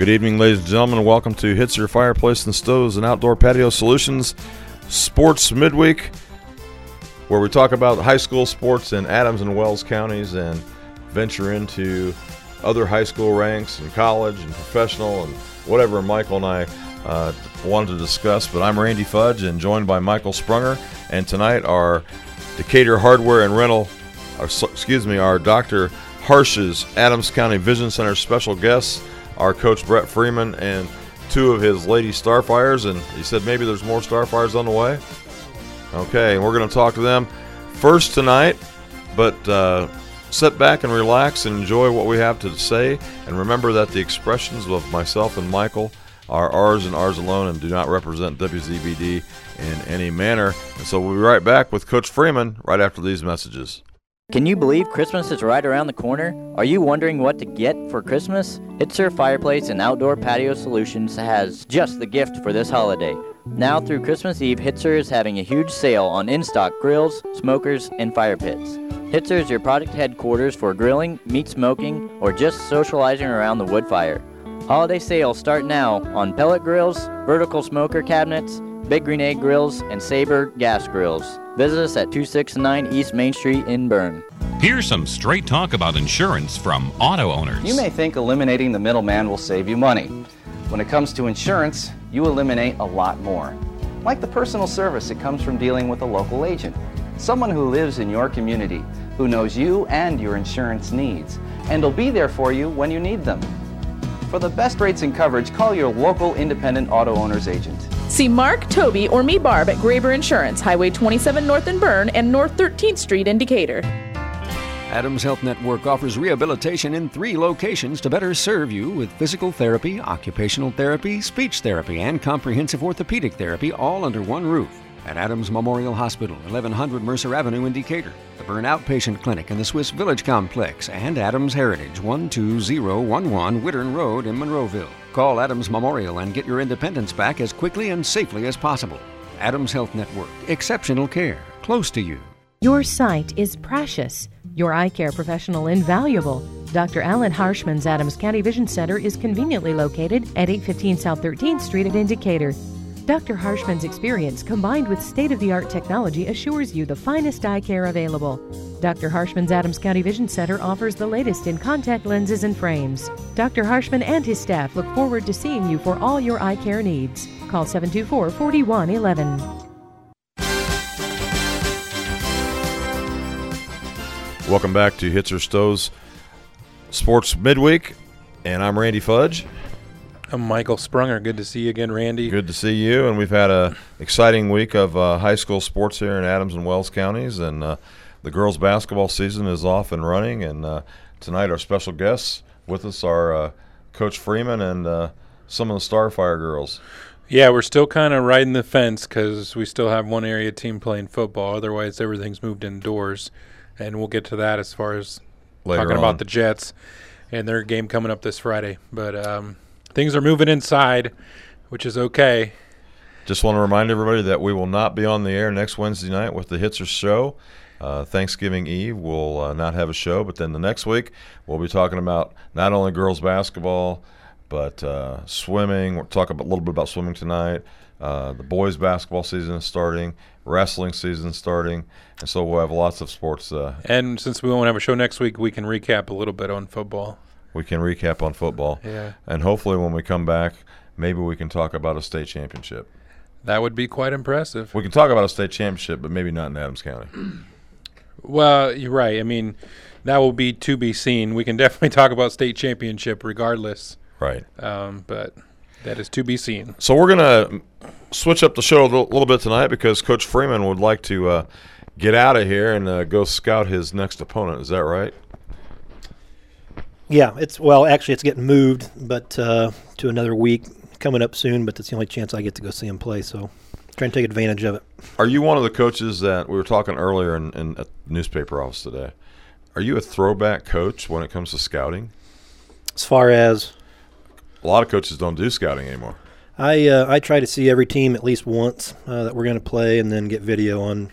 Good evening, ladies and gentlemen. Welcome to Hitzer Fireplace and Stoves and Outdoor Patio Solutions Sports Midweek, where we talk about high school sports in Adams and Wells counties and venture into other high school ranks and college and professional and whatever Michael and I uh, wanted to discuss. But I'm Randy Fudge and joined by Michael Sprunger. And tonight, our Decatur Hardware and Rental, our, excuse me, our Dr. Harsh's Adams County Vision Center special guests our coach Brett Freeman and two of his lady Starfires, and he said maybe there's more Starfires on the way. Okay, we're going to talk to them first tonight, but uh, sit back and relax and enjoy what we have to say. And remember that the expressions of myself and Michael are ours and ours alone and do not represent WZBD in any manner. And so we'll be right back with Coach Freeman right after these messages. Can you believe Christmas is right around the corner? Are you wondering what to get for Christmas? Hitzer Fireplace and Outdoor Patio Solutions has just the gift for this holiday. Now through Christmas Eve, Hitzer is having a huge sale on in-stock grills, smokers, and fire pits. Hitzer is your product headquarters for grilling, meat smoking, or just socializing around the wood fire. Holiday sales start now on pellet grills, vertical smoker cabinets, Big Green Egg Grills, and Sabre Gas Grills. Visit us at 269 East Main Street in Berne. Here's some straight talk about insurance from auto owners. You may think eliminating the middleman will save you money. When it comes to insurance, you eliminate a lot more. Like the personal service that comes from dealing with a local agent. Someone who lives in your community, who knows you and your insurance needs, and will be there for you when you need them. For the best rates and coverage, call your local independent auto owner's agent. See Mark, Toby, or me, Barb, at Graber Insurance, Highway 27 North in Berne and North 13th Street in Decatur. Adams Health Network offers rehabilitation in three locations to better serve you with physical therapy, occupational therapy, speech therapy, and comprehensive orthopedic therapy all under one roof at Adams Memorial Hospital, 1100 Mercer Avenue in Decatur, the Berne Outpatient Clinic in the Swiss Village Complex, and Adams Heritage, 12011 Wittern Road in Monroeville. Call Adams Memorial and get your independence back as quickly and safely as possible. Adams Health Network, exceptional care, close to you. Your sight is precious, your eye care professional invaluable. Dr. Alan Harshman's Adams County Vision Center is conveniently located at 815 South 13th Street in Decatur. Dr. Harshman's experience combined with state of the art technology assures you the finest eye care available. Dr. Harshman's Adams County Vision Center offers the latest in contact lenses and frames. Dr. Harshman and his staff look forward to seeing you for all your eye care needs. Call 724 4111. Welcome back to Hitzer Stoves Sports Midweek, and I'm Randy Fudge. I'm Michael Sprunger. Good to see you again, Randy. Good to see you. And we've had a exciting week of uh, high school sports here in Adams and Wells counties, and uh, the girls' basketball season is off and running. And uh, tonight, our special guests with us are uh, Coach Freeman and uh, some of the Starfire girls. Yeah, we're still kind of riding the fence because we still have one area team playing football. Otherwise, everything's moved indoors, and we'll get to that as far as Later talking on. about the Jets and their game coming up this Friday. But um, things are moving inside, which is okay. Just want to remind everybody that we will not be on the air next Wednesday night with the Hitzer Show. Uh, Thanksgiving Eve, we'll uh, not have a show, but then the next week, we'll be talking about not only girls basketball, but uh, swimming. We'll talk about, a little bit about swimming tonight. Uh, the boys basketball season is starting, wrestling season is starting, and so we'll have lots of sports. Uh, And since we won't have a show next week, we can recap a little bit on football. We can recap on football. Yeah. And hopefully, when we come back, maybe we can talk about a state championship. That would be quite impressive. We can talk about a state championship, but maybe not in Adams County. Well, you're right. I mean, that will be to be seen. We can definitely talk about state championship regardless, Right. um, but that is to be seen. So we're gonna switch up the show a little, little bit tonight because Coach Freeman would like to uh, get out of here and uh, go scout his next opponent. Is that right? Yeah, it's well, actually, it's getting moved, but uh, to another week coming up soon. But it's the only chance I get to go see him play. So, trying to take advantage of it. Are you one of the coaches that we were talking earlier in, in the newspaper office today? Are you a throwback coach when it comes to scouting? As far as A lot of coaches don't do scouting anymore. I, uh, I try to see every team at least once uh, that we're going to play, and then get video on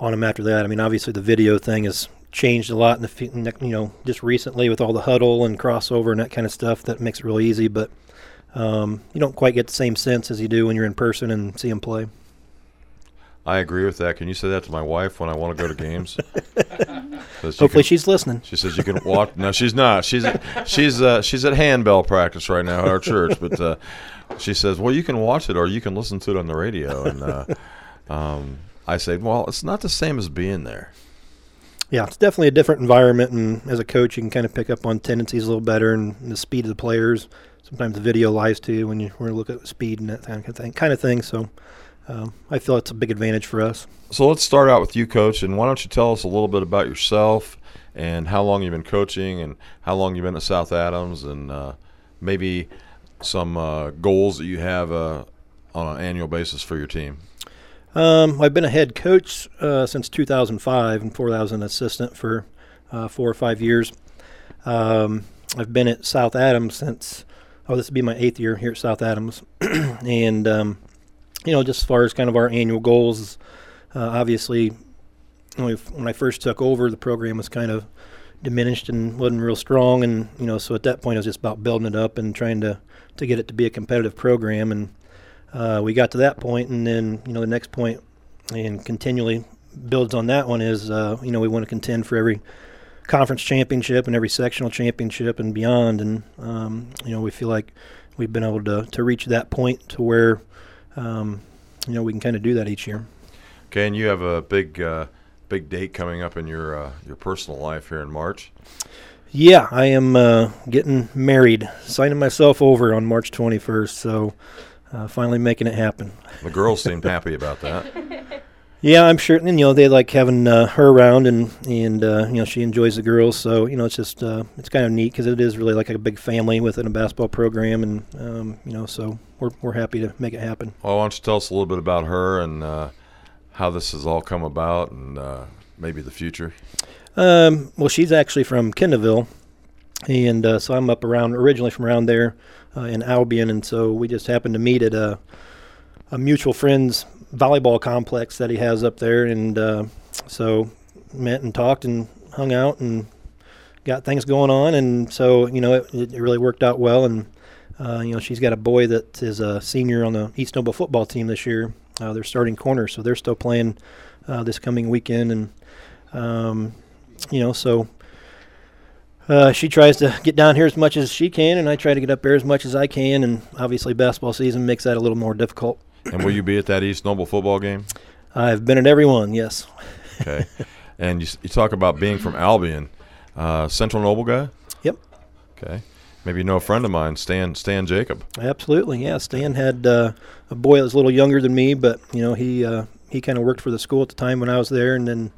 on them after that. I mean, obviously the video thing has changed a lot in the you know just recently with all the Hudl and Krossover and that kind of stuff. That makes it really easy, but. um, you don't quite get the same sense as you do when you're in person and see them play. I agree with that. Can you say that to my wife when I want to go to games? Hopefully, can, she's listening. She says you can walk. No, she's not. She's she's uh, she's at handbell practice right now at our church. But uh, she says, "Well, you can watch it or you can listen to it on the radio." And uh, um, I say, "Well, it's not the same as being there." Yeah, it's definitely a different environment, and as a coach, you can kind of pick up on tendencies a little better and the speed of the players. Sometimes the video lies to you when you when you look at speed and that kind of thing. Kind of thing. So um, I feel it's a big advantage for us. So let's start out with you, Coach, and why don't you tell us a little bit about yourself and how long you've been coaching and how long you've been at South Adams and uh, maybe some uh, goals that you have uh, on an annual basis for your team. Um, I've been a head coach uh, since 2005, and before that, I was an assistant for uh, four or five years. Um, I've been at South Adams since, oh, this would be my eighth year here at South Adams. and um, you know, just as far as kind of our annual goals, uh, obviously, when I first took over, the program was kind of diminished and wasn't real strong, and you know, so at that point, it was just about building it up and trying to to get it to be a competitive program, and uh, we got to that point, and then you know, the next point, and continually builds on that one is, uh, you know, we want to contend for every conference championship and every sectional championship and beyond, and um, you know, we feel like we've been able to to reach that point to where um, you know, we can kind of do that each year. Okay, and you have a big, uh, big date coming up in your uh, your personal life here in March. Yeah, I am uh, getting married, signing myself over on March 21st. So, uh, finally making it happen. The girls seemed happy about that. Yeah, I'm sure. And you know, they like having uh, her around, and and uh, you know, she enjoys the girls. So you know, it's just uh, it's kind of neat because it is really like a big family within a basketball program, and um, you know, so we're we're happy to make it happen. Well, why don't you tell us a little bit about her and uh, how this has all come about, and uh, maybe the future. Um, well, she's actually from Kendallville, and uh, so I'm up around originally from around there in Albion, and so we just happened to meet at a a mutual friend's volleyball complex that he has up there, and uh, so met and talked and hung out and got things going on, and so you know it, it really worked out well. And uh, you know she's got a boy that is a senior on the East Noble football team this year. Uh, they're starting corner, so they're still playing uh, this coming weekend, and um, you know so. Uh, she tries to get down here as much as she can, and I try to get up there as much as I can. And obviously, basketball season makes that a little more difficult. And will you be at that East Noble football game? I've been at every one, yes. okay. And you, you talk about being from Albion, uh, Central Noble guy? Yep. Okay. Maybe you know a friend of mine, Stan Stan Jacob. Absolutely, yeah. Stan had uh, a boy that was a little younger than me, but you know he uh, he kind of worked for the school at the time when I was there, and then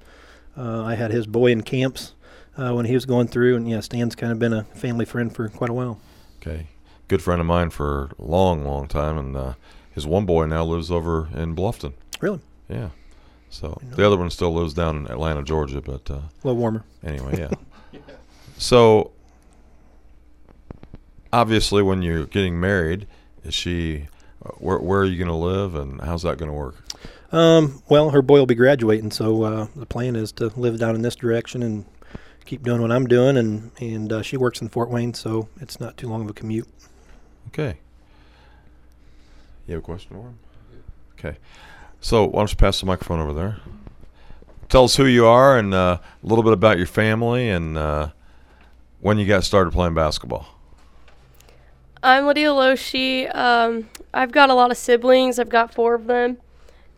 uh, I had his boy in camps uh, when he was going through, and yeah, Stan's kind of been a family friend for quite a while. Okay, good friend of mine for a long, long time, and uh, his one boy now lives over in Bluffton. Really? Yeah. So the other one still lives down in Atlanta, Georgia, but uh, a little warmer. Anyway, yeah. yeah. So obviously, when you're getting married, is she? Uh, where Where are you going to live, and how's that going to work? Um, well, her boy will be graduating, so uh, the plan is to live down in this direction and keep doing what I'm doing, and and uh, she works in Fort Wayne, so it's not too long of a commute. Okay. You have a question for him? Okay. So why don't you pass the microphone over there? Tell us who you are and uh, a little bit about your family and uh, when you got started playing basketball. I'm Lydia Loshi. Um, I've got a lot of siblings. I've got four of them.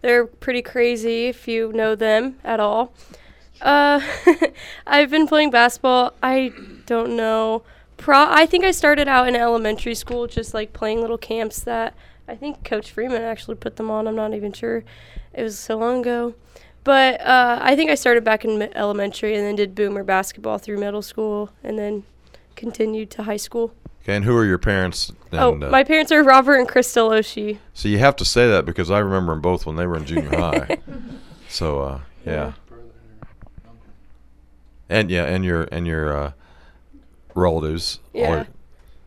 They're pretty crazy if you know them at all. Uh, I've been playing basketball. I don't know. Pro- I think I started out in elementary school, just like playing little camps that I think Coach Freeman actually put them on. I'm not even sure. It was so long ago. But uh, I think I started back in elementary and then did boomer basketball through middle school and then continued to high school. Okay, and who are your parents? oh, uh, my parents are Robert and Crystal Oshie. So you have to say that because I remember them both when they were in junior high. So uh, yeah. And yeah, and your and your uh, relatives. Yeah.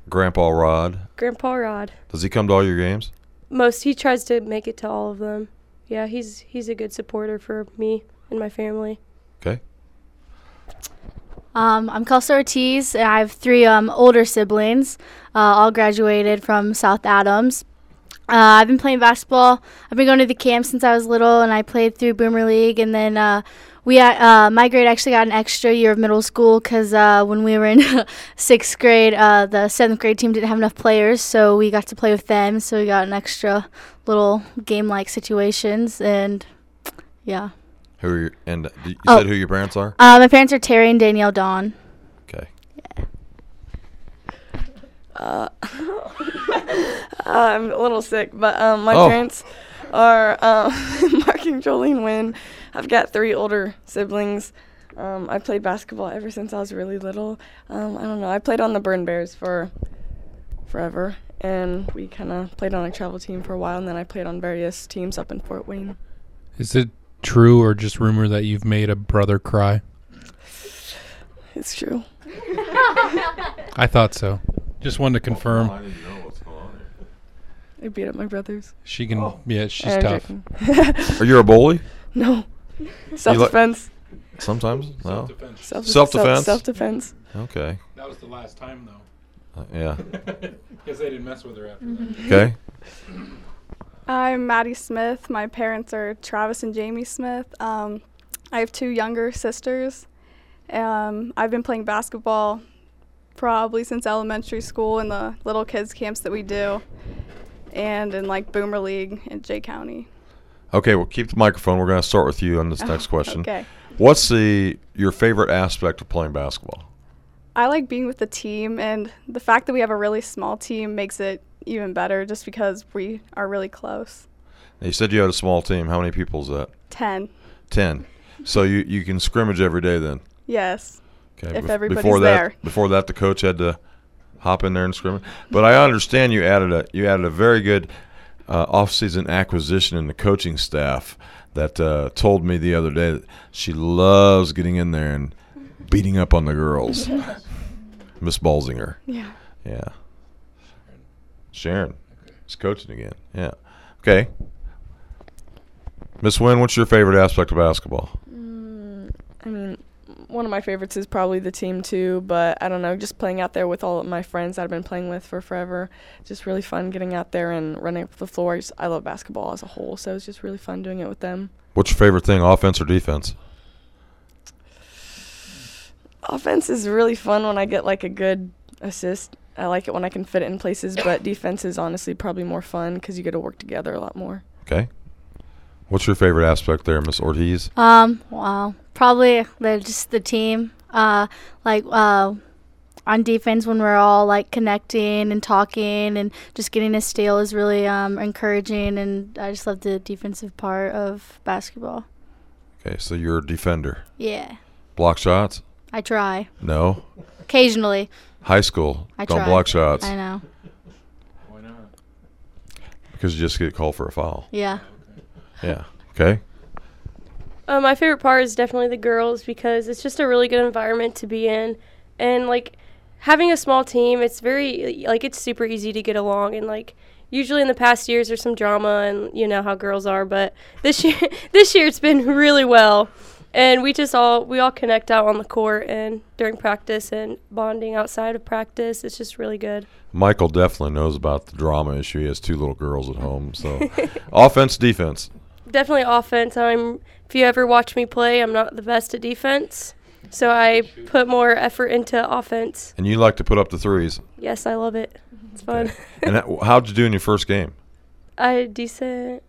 Grandpa Rod. Grandpa Rod. Does he come to all your games? Most he tries to make it to all of them. Yeah, he's he's a good supporter for me and my family. Okay. Um, I'm Kelsey Ortiz, and I have three um, older siblings, uh, all graduated from South Adams. Uh, I've been playing basketball. I've been going to the camp since I was little, and I played through Boomer League. And then uh, we, uh, my grade actually got an extra year of middle school because uh, when we were in sixth grade, uh, the seventh grade team didn't have enough players, so we got to play with them. So we got an extra little game-like situations, and yeah. Who are your, and you Oh. said who your parents are? Uh, my parents are Terry and Danielle Dawn. Okay. Uh, I'm a little sick, but um, my Oh. parents are um, Mark and Jolene Wynn. I've got three older siblings. Um, I played basketball ever since I was really little. Um, I don't know. I played on the Berne Bears for forever, and we kind of played on a travel team for a while, and then I played on various teams up in Fort Wayne. Is it true or just rumor that you've made a brother cry? It's true. I thought so. Just wanted to confirm. I didn't know what's going on. I beat up my brothers. She can. Yeah, she's I'm tough. Are you a bully? No. You li- Self defense. Sometimes? No. Self Self defense? Self defense. Okay. That was the last time, though. Uh, yeah. Because they didn't mess with her after that. Okay. I'm Maddie Smith. My parents are Travis and Jamie Smith. Um, I have two younger sisters. Um, I've been playing basketball probably since elementary school in the little kids camps that we do, and in like Boomer League in Jay County. Okay, well, keep the microphone. We're going to start with you on this next question. okay. What's the your favorite aspect of playing basketball? I like being with the team, and the fact that we have a really small team makes it even better just because we are really close. Now, You said you had a small team. How many people is that? 10. Ten. So you, you can scrimmage every day then? Yes. Okay. If bef- everybody's before that, there. Before that, the coach had to hop in there and scrimmage. But I understand you added a you added a very good uh, off-season acquisition in the coaching staff that uh, told me the other day that she loves getting in there and beating up on the girls. Miss Balzinger. Yeah. Yeah. Sharon is coaching again. Yeah. Okay. Miss Wynn, what's your favorite aspect of basketball? Mm, I mean, one of my favorites is probably the team too, but I don't know, just playing out there with all of my friends that I've been playing with for forever. Just really fun getting out there and running up the floor. Just- I love basketball as a whole, so it's just really fun doing it with them. What's your favorite thing, offense or defense? Offense is really fun when I get like a good assist. I like it when I can fit it in places, but defense is honestly probably more fun because you get to work together a lot more. Okay. What's your favorite aspect there, Miss Ortiz? Um, wow, probably the just the team. Uh, like uh, on defense when we're all like connecting and talking and just getting a steal is really um encouraging, and I just love the defensive part of basketball. Okay, so you're a defender. Yeah, Block shots? I try No. occasionally. High school. I don't try. block shots I know. Why not? Because you just get called for a foul. Yeah. Yeah. Okay. Uh, my favorite part is definitely the girls because it's just a really good environment to be in, and like having a small team, it's very like it's super easy to get along and like. Usually in the past years there's some drama and you know how girls are, but this year this year it's been really well. And we just all we all connect out on the court and during practice and bonding outside of practice. It's just really good. Michael definitely knows about the drama issue. He has two little girls at home. So, offense, defense. Definitely offense. I'm if you ever watch me play, I'm not the best at defense. So I put more effort into offense. And you like to put up the threes. Yes, I love it. It's fun. And how'd you do in your first game? I decent.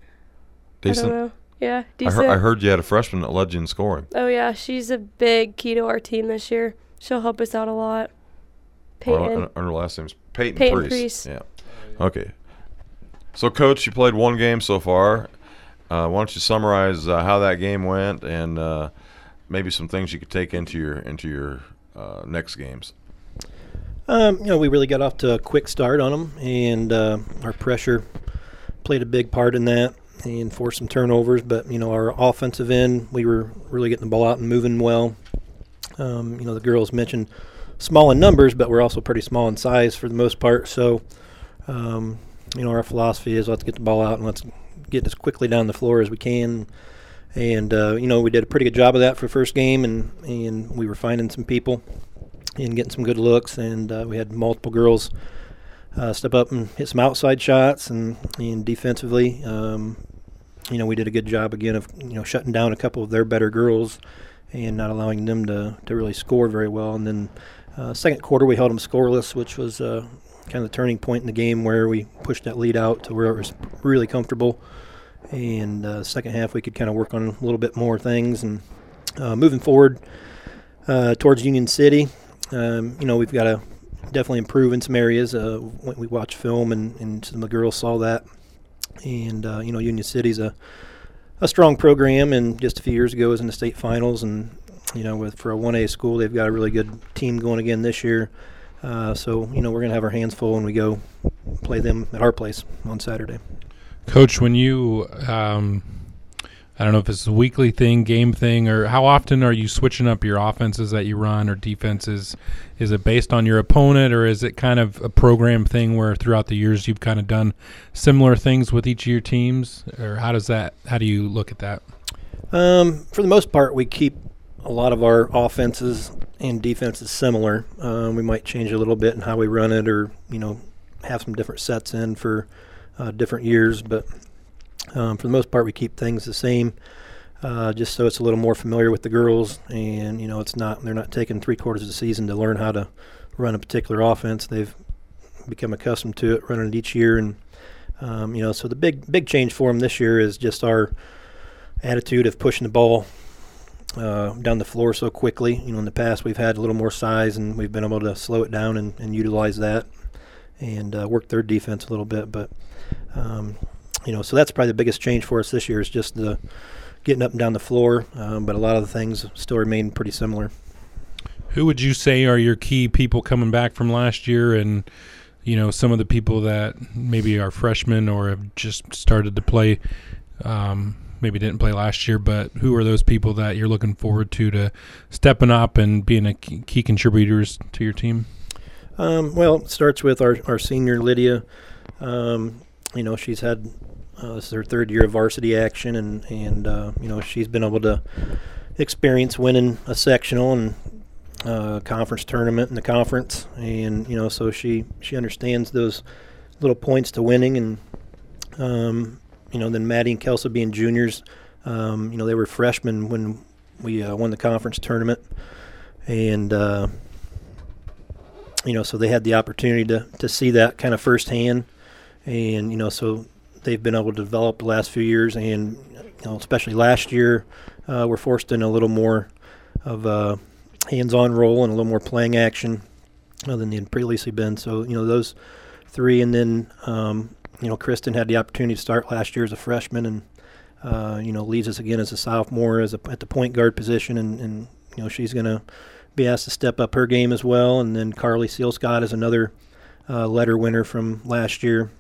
Decent? I. Yeah, I, decent. heard, I heard you had a freshman that led you in scoring. Oh yeah, she's a big key to our team this year. She'll help us out a lot. Well, Peyton. and her last name's Peyton, Peyton Priest. Priest. Yeah. Okay. So, coach, you played one game so far. Uh, why don't you summarize uh, how that game went and uh, maybe some things you could take into your into your uh, next games? Um, you know, we really got off to a quick start on them, and uh, our pressure played a big part in that and forced some turnovers. But you know, our offensive end, we were really getting the ball out and moving well. Um, you know, the girls mentioned small in numbers, but we're also pretty small in size for the most part. So, um, you know, our philosophy is let's get the ball out and let's get as quickly down the floor as we can. and uh, you know we did a pretty good job of that for first game, and and we were finding some people and getting some good looks, and uh, we had multiple girls uh, step up and hit some outside shots, and and defensively, um, you know we did a good job again of you know shutting down a couple of their better girls, and not allowing them to to really score very well, and then. Uh, second quarter, we held them scoreless, which was uh, kind of the turning point in the game where we pushed that lead out to where it was really comfortable. And uh, second half, we could kind of work on a little bit more things. And uh, moving forward uh, towards Union City, um, you know, we've got to definitely improve in some areas. Uh, we watched film, and, and some of the girls saw that. And uh, you know, Union City's a a strong program, and just a few years ago was in the state finals, and you know, with for a 1A school, they've got a really good team going again this year. Uh, so you know we're going to have our hands full when we go play them at our place on Saturday. Coach, when you, um, I don't know if it's a weekly thing, game thing, or how often are you switching up your offenses that you run or defenses? Is it based on your opponent, or is it kind of a program thing where throughout the years you've kind of done similar things with each of your teams, or how does that? How do you look at that? Um, for the most part, we keep a lot of our offenses and defenses similar. Um, we might change a little bit in how we run it, or you know, have some different sets in for uh, different years. But um, for the most part, we keep things the same, uh, just so it's a little more familiar with the girls, and you know, it's not they're not taking three quarters of the season to learn how to run a particular offense. They've become accustomed to it, running it each year, and um, you know, so the big big change for them this year is just our attitude of pushing the ball uh, down the floor so quickly. You know, in the past we've had a little more size and we've been able to slow it down and, and utilize that and uh, work their defense a little bit. But um, you know, so that's probably the biggest change for us this year is just the getting up and down the floor. Um, but a lot of the things still remain pretty similar. Who would you say are your key people coming back from last year and you know some of the people that maybe are freshmen or have just started to play um, maybe didn't play last year, but who are those people that you're looking forward to to stepping up and being a key contributors to your team? Um, well, it starts with our, our senior Lydia. Um, you know, she's had uh, this is her third year of varsity action, and and uh, you know she's been able to experience winning a sectional and uh, conference tournament in the conference, and you know so she she understands those little points to winning, and um, you know, then Maddie and Kelsey being juniors, um, you know, they were freshmen when we uh, won the conference tournament, and uh, you know, so they had the opportunity to to see that kind of firsthand, and you know, so they've been able to develop the last few years, and you know, especially last year, uh, we're forced in a little more of a hands-on role and a little more playing action than they had previously been. So you know, those three, and then um, you know, Kristen had the opportunity to start last year as a freshman, and uh, you know, leads us again as a sophomore as a, at the point guard position, and, and you know, she's going to be asked to step up her game as well. And then Carly Seal Scott is another uh, letter winner from last year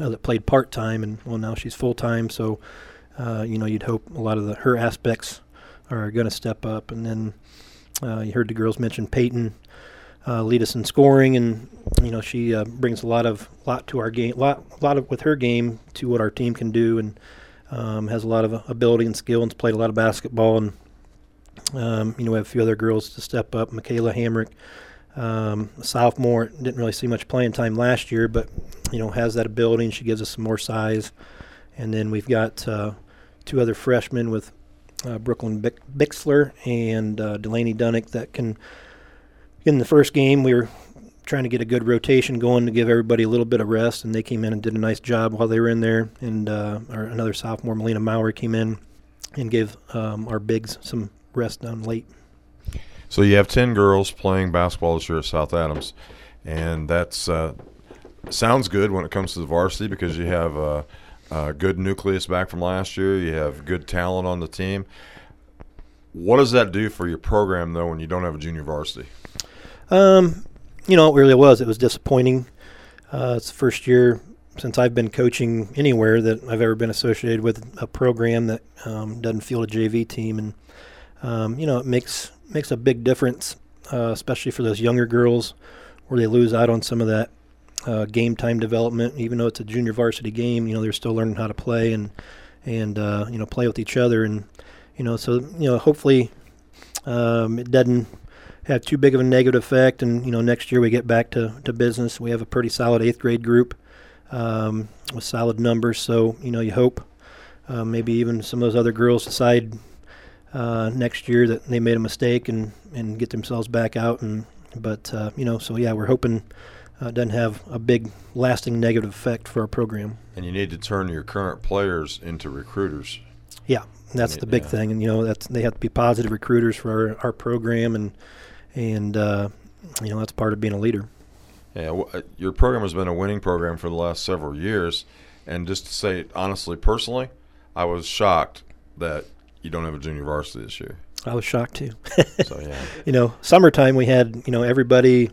uh, that played part time, and well, now she's full time. So, uh, you know, you'd hope a lot of the, her aspects are going to step up. And then uh, you heard the girls mention Peyton uh, lead us in scoring, and you know she uh, brings a lot of lot to our game, lot lot of with her game to what our team can do, and um, has a lot of ability and skill, and played a lot of basketball, and um, you know we have a few other girls to step up. Michaela Hamrick, um, sophomore, didn't really see much playing time last year, but you know has that ability, and she gives us some more size. And then we've got uh, two other freshmen with uh, Brooklyn Bixler and uh, Delaney Dunnick that can in the first game, we were trying to get a good rotation going to give everybody a little bit of rest, and they came in and did a nice job while they were in there. And uh, our, another sophomore, Melina Maury, came in and gave um, our bigs some rest down late. So you have ten girls playing basketball this year at South Adams, and that's uh, sounds good when it comes to the varsity because you have a, a good nucleus back from last year. You have good talent on the team. What does that do for your program though when you don't have a junior varsity? Um, you know, it really was. It was disappointing. Uh, it's the first year since I've been coaching anywhere that I've ever been associated with a program that um, doesn't field a JV team, and um, you know, it makes makes a big difference, uh, especially for those younger girls, where they lose out on some of that uh, game time development. Even though it's a junior varsity game, you know, they're still learning how to play and and uh, you know play with each other and you know, so you know, hopefully um, it doesn't have too big of a negative effect, and you know, next year we get back to, to business. We have a pretty solid eighth grade group um, with solid numbers, so you know, you hope uh, maybe even some of those other girls decide uh, next year that they made a mistake and and get themselves back out, and but uh, you know, so yeah, we're hoping uh, it doesn't have a big lasting negative effect for our program. And you need to turn your current players into recruiters. Yeah, that's the big Yeah. thing, and you know that's they have to be positive recruiters for our, our program, and and uh, you know that's part of being a leader. Yeah, w- uh, your program has been a winning program for the last several years, and just to say it honestly, personally, I was shocked that you don't have a junior varsity this year. I was shocked too. So, yeah. you know, summertime we had you know everybody.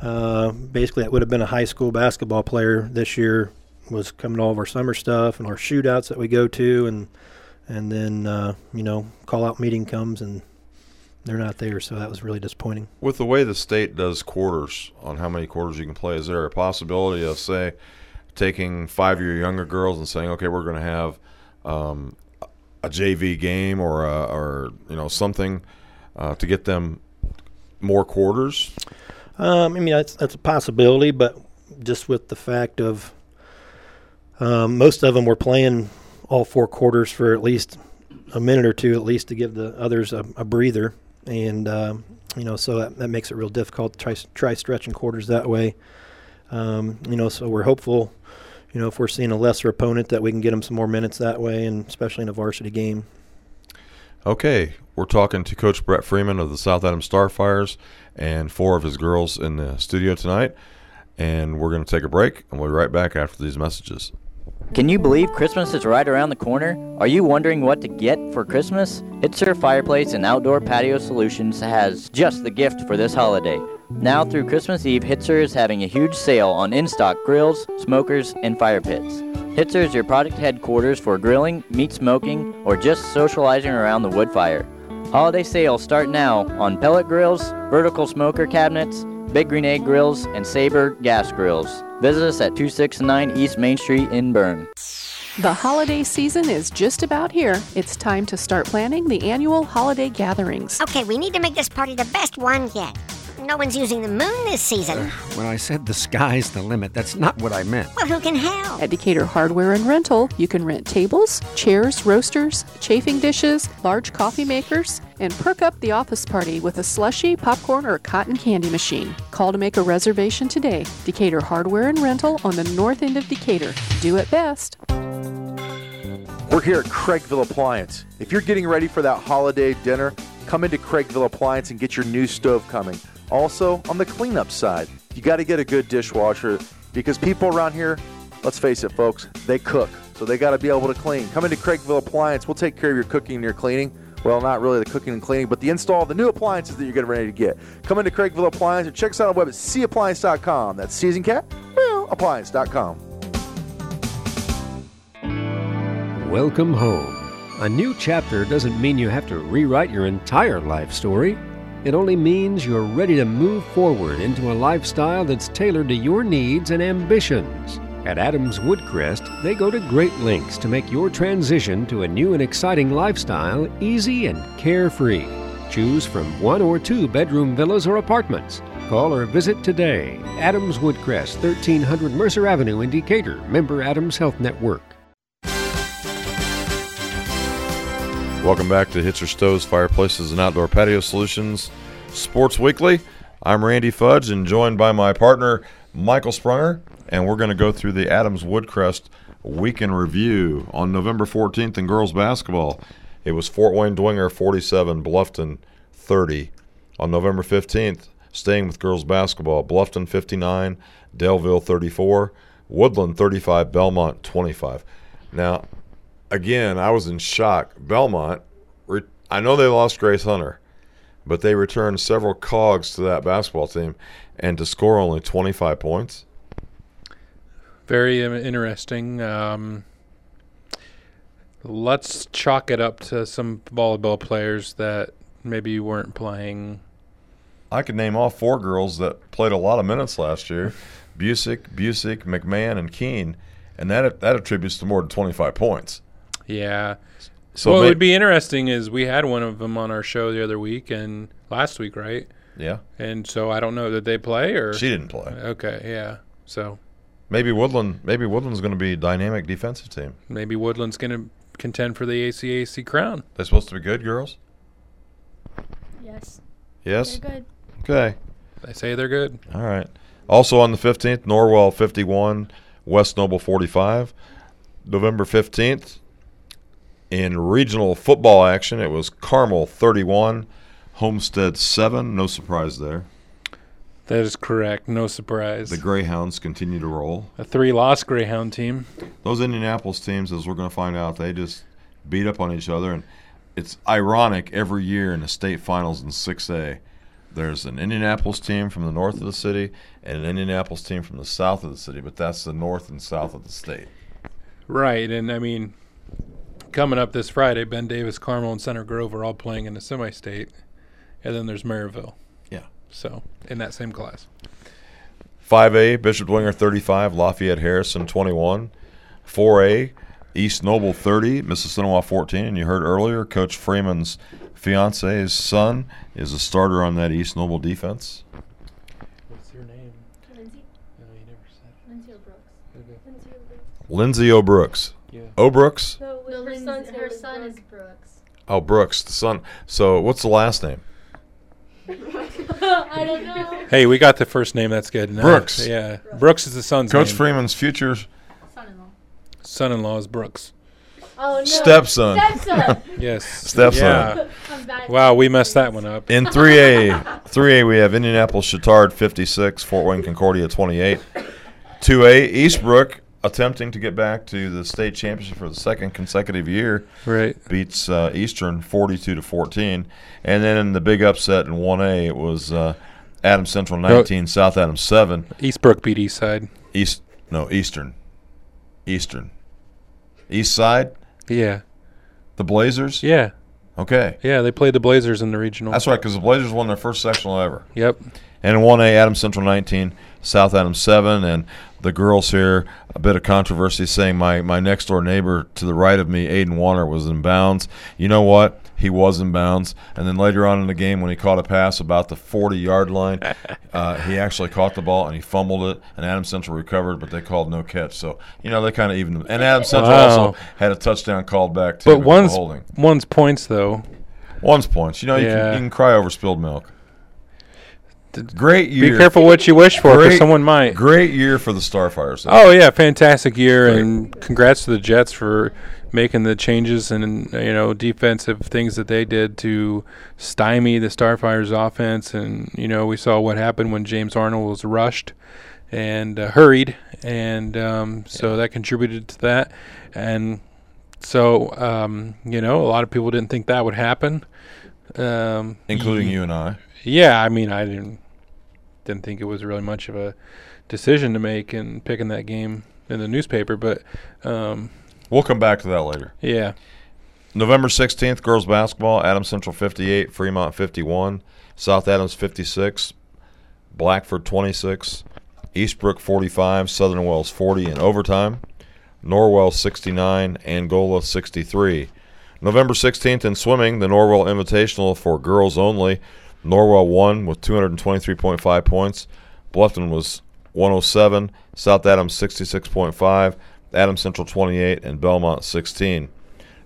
Uh, basically, that would have been a high school basketball player this year was coming to all of our summer stuff and our shootouts that we go to, and and then uh, you know call out meeting comes and they're not there, so that was really disappointing. With the way the state does quarters on how many quarters you can play, is there a possibility of say taking five year younger girls and saying, okay, we're going to have um, a JV game or a, or you know something uh, to get them more quarters? Um, I mean, that's that's a possibility, but just with the fact of um, most of them were playing all four quarters for at least a minute or two, at least to give the others a, a breather, and um, you know, so that, that makes it real difficult to try try stretching quarters that way. Um, you know, so we're hopeful. You know, if we're seeing a lesser opponent, that we can get them some more minutes that way, and especially in a varsity game. Okay, we're talking to Coach Brett Freeman of the South Adams Starfires and four of his girls in the studio tonight. And we're going to take a break, and we'll be right back after these messages. Can you believe Christmas is right around the corner? Are you wondering what to get for Christmas? It's Hitzer Fireplace and Outdoor Patio Solutions has just the gift for this holiday. Now through Christmas Eve, Hitzer is having a huge sale on in-stock grills, smokers, and fire pits. Hitzer is your product headquarters for grilling, meat smoking, or just socializing around the wood fire. Holiday sales start now on pellet grills, vertical smoker cabinets, Big Green Egg Grills, and Sabre Gas Grills. Visit us at 269 East Main Street in Berne. The holiday season is just about here. It's time to start planning the annual holiday gatherings. Okay, we need to make this party the best one yet. No one's using the moon this season. Uh, when I said the sky's the limit, that's not what I meant. Well, who can help? At Decatur Hardware and Rental, you can rent tables, chairs, roasters, chafing dishes, large coffee makers, and perk up the office party with a slushy, popcorn, or cotton candy machine. Call to make a reservation today. Decatur Hardware and Rental on the north end of Decatur. Do it best. We're here at Craigville Appliance. If you're getting ready for that holiday dinner, come into Craigville Appliance and get your new stove coming. Also, on the cleanup side, you got to get a good dishwasher because people around here, let's face it, folks, they cook. So they got to be able to clean. Come into Craigville Appliance. We'll take care of your cooking and your cleaning. Well, not really the cooking and cleaning, but the install of the new appliances that you're getting ready to get. Come into Craigville Appliance or check us out on the web at cappliance.com. That's season cat, well, appliance.com. Welcome home. A new chapter doesn't mean you have to rewrite your entire life story. It only means you're ready to move forward into a lifestyle that's tailored to your needs and ambitions. At Adams Woodcrest, they go to great lengths to make your transition to a new and exciting lifestyle easy and carefree. Choose from one or two bedroom villas or apartments. Call or visit today. Adams Woodcrest, 1300 Mercer Avenue in Decatur, member Adams Health Network. Welcome back to Hitzer Stoves, Fireplaces, and Outdoor Patio Solutions Sports Weekly. I'm Randy Fudge and joined by my partner, Michael Sprunger, and we're going to go through the Adams Woodcrest weekend review on November 14th in girls basketball. It was Fort Wayne Dwenger 47, Bluffton 30. On November 15th, staying with girls basketball, Bluffton 59, Daleville 34, Woodlan 35, Belmont 25. Now, again, I was in shock. Belmont, re- I know they lost Grace Hunter, but they returned several cogs to that basketball team, and to score only 25 points. Very interesting. Um, let's chalk it up to some volleyball players that maybe weren't playing. I could name all four girls that played a lot of minutes last year: Busick, Busick, McMahon, and Keene, and that that attributes to more than 25 points. Yeah. So well, may- it would be interesting. Is we had one of them on our show the other week and last week, right? Yeah. And so I don't know that they play or She didn't play. Okay, yeah. So maybe Woodlan. Maybe Woodlan's going to be a dynamic defensive team. maybe Woodlan's going to contend for the ACAC crown. They're supposed to be good girls. Yes. Yes. They're good. Okay. They say they're good. All right. Also on the 15th, Norwell 51, West Noble 45. November 15th, in regional football action, it was Carmel 31, Homestead 7. No surprise there. That is correct. No surprise. The Greyhounds continue to roll. A three-loss Greyhound team. Those Indianapolis teams, as we're going to find out, they just beat up on each other. And it's ironic every year in the state finals in 6A, there's an Indianapolis team from the north of the city and an Indianapolis team from the south of the city, but that's the north and south of the state. Right, and I mean, coming up this Friday, Ben Davis, Carmel, and Center Grove are all playing in the semi-state, and then there's Merrillville. Yeah. So in that same class. 5A, Bishop Dwenger 35, Lafayette Harrison 21. 4A, East Noble 30, Mississinewa 14. And you heard earlier, Coach Freeman's fiance's son is a starter on that East Noble defense. What's your name? Lindsay. No, you never said. Lindsay O'Brooks. Lindsay O'Brooks. Lindsay O'Brooks. Yeah. Oh, O'Brooks? No, her, son's, her son is Brooks. Oh, Brooks, the son. So what's the last name? I don't know. Hey, we got the first name. That's good. No, uh, Brooks. Yeah, Brooks is the son's Coach name. Freeman's future Son-in-law. Son-in-law is Brooks. Oh no. Stepson. Stepson. Yes. Stepson. Yeah. Wow, we messed that one up. In 3A, 3A we have Indianapolis Chatard 56, Fort Wayne Concordia 28. 2A Eastbrook attempting to get back to the state championship for the second consecutive year. Right. Beats uh, Eastern 42 to 14. And then in the big upset in 1A it was uh, Adams Central 19, South Adams 7. Eastbrook beat East Side. East no, Eastern. Eastern. East Side? Yeah. The Blazers? Yeah. Okay. Yeah, they played the Blazers in the regional. That's right, because the Blazers won their first sectional ever. Yep. And in 1A, Adams Central 19, South Adams 7. And the girls here, a bit of controversy saying my, my next door neighbor to the right of me, Aiden Warner, was in bounds. You know what? He was in bounds. And then later on in the game, when he caught a pass about the 40 yard line, uh, he actually caught the ball and he fumbled it. And Adam Central recovered, but they called no catch. So, you know, they kind of evened them. And Adam Central Wow. also had a touchdown called back, too. But because one's holding. one's points though. One's points. You know, you, Yeah. can, you can cry over spilled milk. Great year. Be careful what you wish for, 'cause Great- someone might. Great year for the Starfires. Oh yeah, fantastic year, and congrats to the Jets for making the changes and you know defensive things that they did to stymie the Starfire's offense. And you know we saw what happened when James Arnold was rushed and uh, hurried, and um, so that contributed to that. And so um, you know a lot of people didn't think that would happen, um, Including y- you and I. Yeah, I mean I didn't didn't think it was really much of a decision to make in picking that game in the newspaper, but um, We'll come back to that later. yeah, November 16th, girls basketball, Adams Central 58, Fremont 51, South Adams 56, Blackford 26, Eastbrook 45, Southern Wells 40 in overtime, Norwell 69, Angola 63. November 16th in swimming, the Norwell Invitational for girls only. Norwell won with 223.5 points. Bluffton was 107, South Adams 66.5, Adams Central 28, and Belmont 16.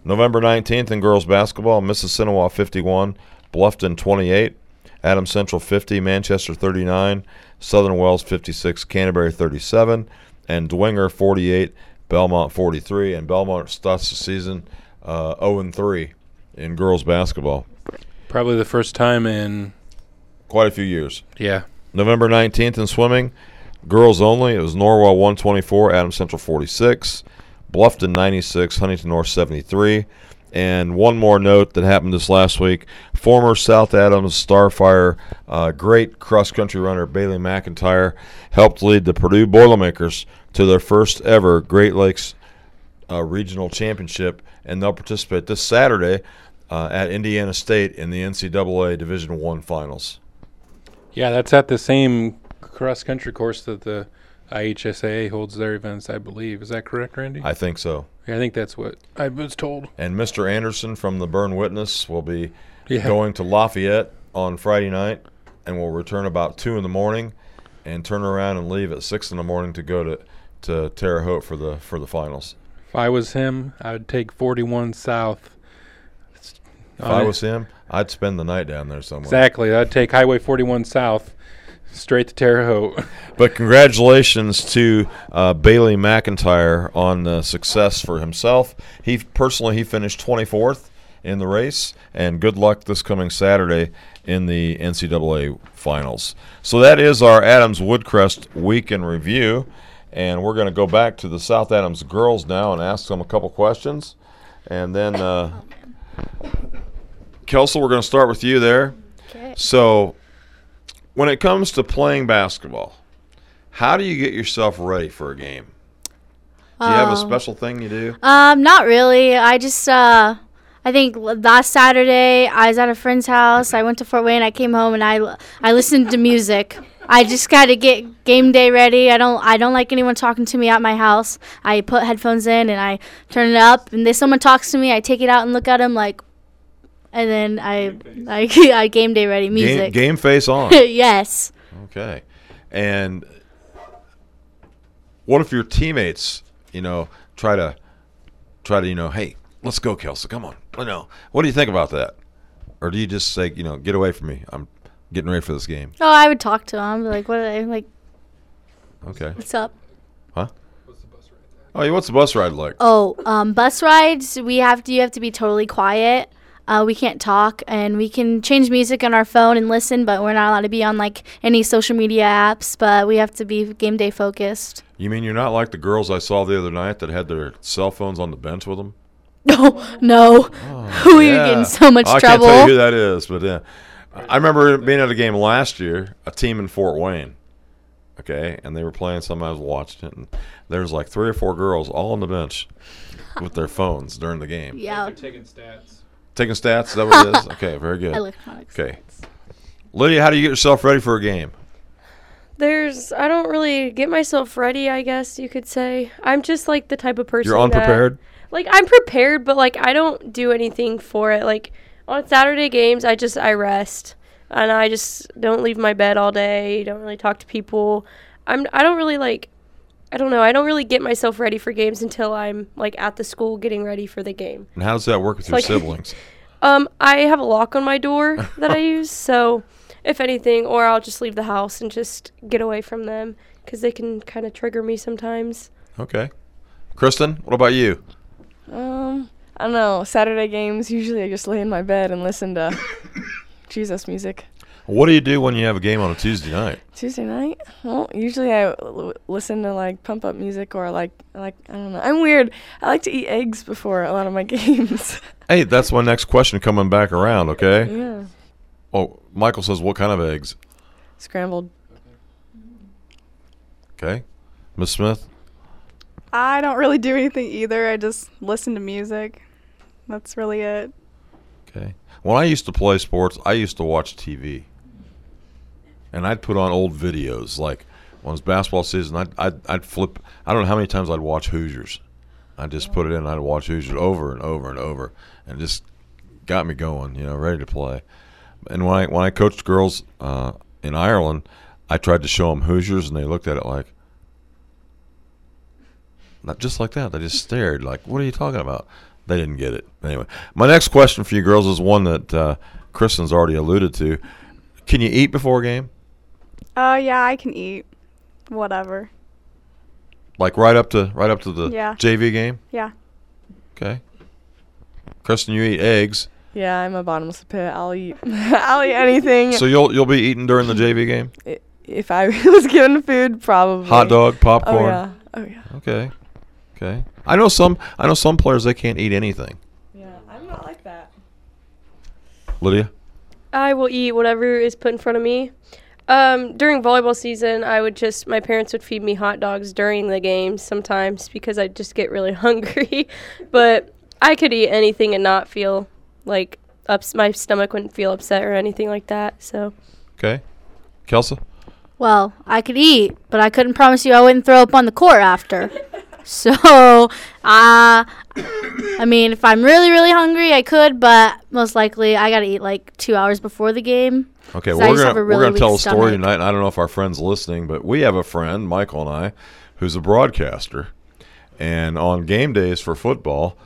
November 19th in girls basketball, Mississinewa 51, Bluffton 28, Adams Central 50, Manchester 39, Southern Wells 56, Canterbury 37, and Dwenger 48, Belmont 43. And Belmont starts the season uh, 0 and 3 in girls basketball. Probably the first time in Quite a few years. yeah. November 19th in swimming, girls only. It was Norwell 124, Adams Central 46, Bluffton 96, Huntington North 73. And one more note that happened this last week former South Adams Starfire, uh, great cross country runner Bailey McIntyre, helped lead the Purdue Boilermakers to their first ever Great Lakes uh, Regional Championship, and they'll participate this Saturday uh, at Indiana State in the NCAA Division One Finals. Yeah, that's at the same cross country course that the IHSA holds their events, I believe. Is that correct, Randy? I think so. Yeah, I think that's what I was told. And Mr. Anderson from the Berne Witness will be Yeah. going to Lafayette on Friday night and will return about 2 in the morning and turn around and leave at 6 in the morning to go to, to Terre Haute for the, for the finals. If I was him, I would take 41 South. If I was him, I'd spend the night down there somewhere. Exactly. I'd take Highway 41 South straight to Terre Haute. But congratulations to uh, Bailey McIntyre on the success for himself. He personally he finished 24th in the race, and good luck this coming Saturday in the NCAA finals. So that is our Adams Woodcrest week in review, and we're going to go back to the South Adams girls now and ask them a couple questions, and then. Uh, Kelsey, we're going to start with you there. Okay. So, when it comes to playing basketball, how do you get yourself ready for a game? Do you have a Um, special thing you do? Um, not really. I just uh, I think last Saturday I was at a friend's house. I went to Fort Wayne. I came home and I I listened to music. I just got to get game day ready. I don't I don't like anyone talking to me at my house. I put headphones in and I turn it up. And if someone talks to me. I take it out and look at them like, and then I I I game day ready music. game face on. yes. Okay. And what if your teammates, you know, try to try to, you know, hey, let's go, Kelsey, come on. I know. What do you think about that? Or do you just say, you know, get away from me? I'm getting ready for this game. Oh, I would talk to them. Like, what? Are they, like, Okay. what's up? Huh? Oh, yeah, what's the bus ride like? Oh, um, bus rides. We have to. You have to be totally quiet. Uh, we can't talk, and we can change music on our phone and listen, but we're not allowed to be on like any social media apps. But we have to be game day focused. You mean you're not like the girls I saw the other night that had their cell phones on the bench with them? No, no. Who are you getting so much Oh, I trouble? can't tell you who that is, but yeah. I remember being at a game last year, a team in Fort Wayne. Okay, and they were playing something. I was watching it, and there was like three or four girls all on the bench with their phones during the game. Yeah. taking stats. Taking stats, is that what it is? Okay, very good. Electronic Okay. Lydia, how do you get yourself ready for a game? There's, I don't really get myself ready, I guess you could say. I'm just like the type of person You're unprepared? That, like, I'm prepared, but like, I don't do anything for it. Like, on Saturday games, I just, I rest. And I just don't leave my bed all day, don't really talk to people. I'm, I don't really like, I don't know, I don't really get myself ready for games until I'm like at the school getting ready for the game. And how does that work with It's your like- siblings? Um, I have a lock on my door that I use, so if anything, or I'll just leave the house and just get away from them because they can kind of trigger me sometimes. Okay. Kristen, what about you? Um, I don't know. Saturday games, usually I just lay in my bed and listen to Jesus music. What do you do when you have a game on a Tuesday night? Tuesday night? Well, usually I l- listen to like pump up music or like like I don't know. I'm weird. I like to eat eggs before a lot of my games. Hey, that's my next question coming back around, okay? yeah. Oh, Michael says, what kind of eggs? Scrambled. Okay. Miss Smith? I don't really do anything either. I just listen to music. That's really it. Okay. When I used to play sports, I used to watch TV. And I'd put on old videos. Like when it was basketball season, I'd, I'd, I'd flip. I don't know how many times I'd watch Hoosiers. I'd just put it in I'd watch Hoosiers over and over and over. And just got me going, you know, ready to play. And when I, when I coached girls uh, in Ireland, I tried to show them Hoosiers and they looked at it like, not just like that. They just stared like, "What are you talking about?" They didn't get it. Anyway, my next question for you girls is one that uh, Kristen's already alluded to. Can you eat before a game? Uh, yeah, I can eat. Whatever. Like right up to right up to the Yeah. JV game? Yeah. Okay. Kristen, you eat eggs, Yeah, I'm a bottomless pit. I'll eat. I'll eat anything. so you'll you'll be eating during the JV game. I- if I was given food, probably. Hot dog, popcorn. Oh yeah. Oh yeah. Okay. Okay. I know some. I know some players they can't eat anything. Yeah, I'm not like that. Lydia. I will eat whatever is put in front of me. Um, during volleyball season, I would just my parents would feed me hot dogs during the games sometimes because I'd just get really hungry. but I could eat anything and not feel like ups- my stomach wouldn't feel upset or anything like that. So Okay. Kelsa. Well, I could eat, but I couldn't promise you I wouldn't throw up on the court after. So, uh, I mean, if I'm really, really hungry, I could, but most likely I gotta eat like two hours before the game. Okay, well, we're gonna have we're really gonna tell a story stomach. tonight. And I don't know if our friends listening, but we have a friend, Michael and I, who's a broadcaster, and on game days for football,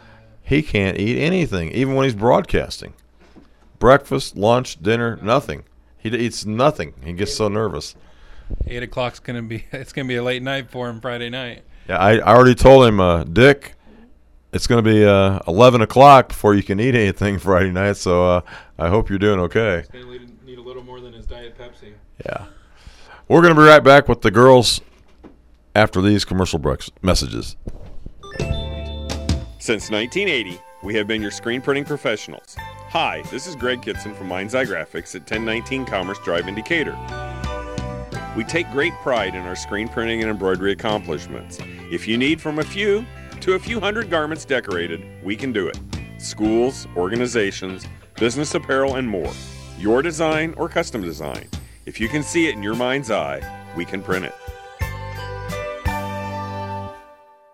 he can't eat anything, even when he's broadcasting. Breakfast, lunch, dinner, nothing. He d- eats nothing. He gets so nervous. Eight o'clock's gonna be. It's gonna be a late night for him Friday night. Yeah, I, I already told him, uh, Dick. It's going to be uh, eleven o'clock before you can eat anything Friday night. So uh, I hope you're doing okay. He's gonna need a little more than his diet Pepsi. Yeah. We're going to be right back with the girls after these commercial breaks messages. Since 1980, we have been your screen printing professionals. Hi, this is Greg Kitson from Mind's Eye Graphics at 1019 Commerce Drive in Decatur. We take great pride in our screen printing and embroidery accomplishments. If you need from a few to a few hundred garments decorated, we can do it. Schools, organizations, business apparel, and more. Your design or custom design. If you can see it in your mind's eye, we can print it.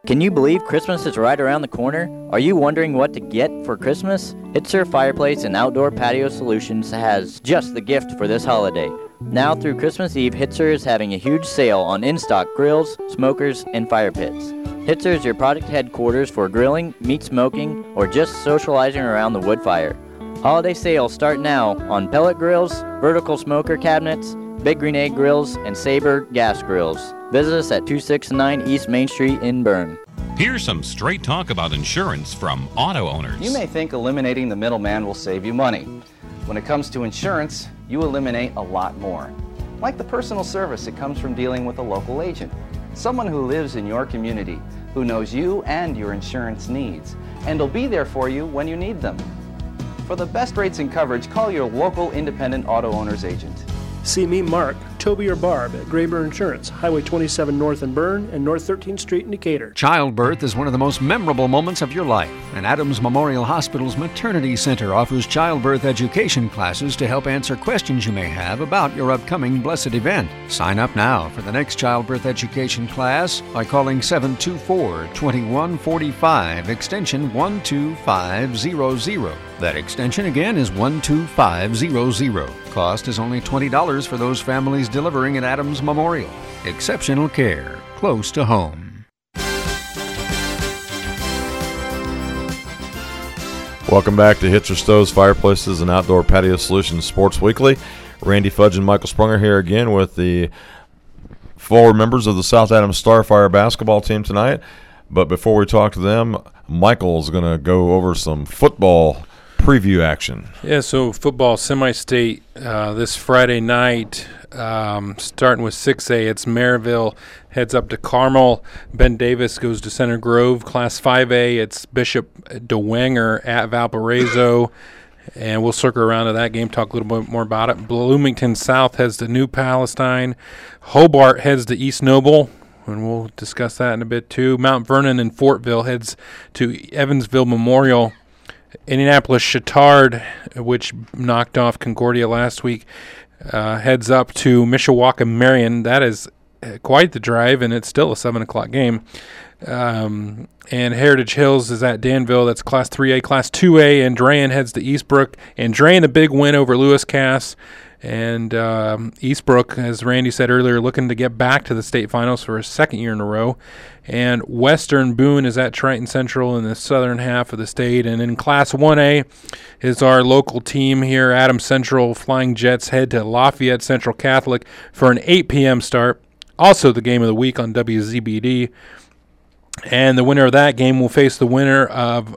Can you believe Christmas is right around the corner? Are you wondering what to get for Christmas? Hitzer Fireplace and Outdoor Patio Solutions has just the gift for this holiday. Now through Christmas Eve, Hitzer is having a huge sale on in-stock grills, smokers, and fire pits. Hitzer is your product headquarters for grilling, meat smoking, or just socializing around the wood fire. Holiday sales start now on pellet grills, vertical smoker cabinets, Big Green Egg grills, and Sabre gas grills. Visit us at 269 East Main Street in Berne. Here's some straight talk about insurance from auto owners. You may think eliminating the middleman will save you money. When it comes to insurance, you eliminate a lot more. Like the personal service that comes from dealing with a local agent. Someone who lives in your community, who knows you and your insurance needs, and will be there for you when you need them. For the best rates and coverage, call your local independent auto owner's agent. See me, Mark, Toby, or Barb at Graber Insurance, Highway 27 North in Berne and North 13th Street in Decatur. Childbirth is one of the most memorable moments of your life, and Adams Memorial Hospital's Maternity Center offers childbirth education classes to help answer questions you may have about your upcoming blessed event. Sign up now for the next childbirth education class by calling 724 2145, extension 12500. That extension again is 12500. Cost is only $20 for those families delivering at Adams Memorial. Exceptional care, close to home. Welcome back to Hitzer Stoves, Fireplaces, and Outdoor Patio Solutions Sports Weekly. Randy Fudge and Michael Sprunger here again with the forward members of the South Adams Starfire basketball team tonight. But before we talk to them, Michael's going to go over some football preview action. Yeah, so football semi-state uh, this Friday night, um, starting with 6A. It's Merrillville heads up to Carmel. Ben Davis goes to Center Grove. Class 5A, it's Bishop Dwenger at Valparaiso. And we'll circle around to that game, talk a little bit more about it. Bloomington South heads to New Palestine. Hobart heads to East Noble and we'll discuss that in a bit too. Mount Vernon and Fortville heads to Evansville Memorial. Indianapolis Chatard, which knocked off Concordia last week, uh, heads up to Mishawaka Marion. That is uh, quite the drive, and it's still a seven o'clock game. Um, and Heritage Hills is at Danville. That's Class 3A. Class 2A, Andrean heads to Eastbrook. Andrean, a big win over Lewis Cass. And um, Eastbrook, as Randy said earlier, looking to get back to the state finals for a second year in a row. And Western Boone is at Triton Central in the southern half of the state. And in Class 1A is our local team here. Adam Central Flying Jets head to Lafayette Central Catholic for an 8 p.m. start. Also, the game of the week on WZBD. And the winner of that game will face the winner of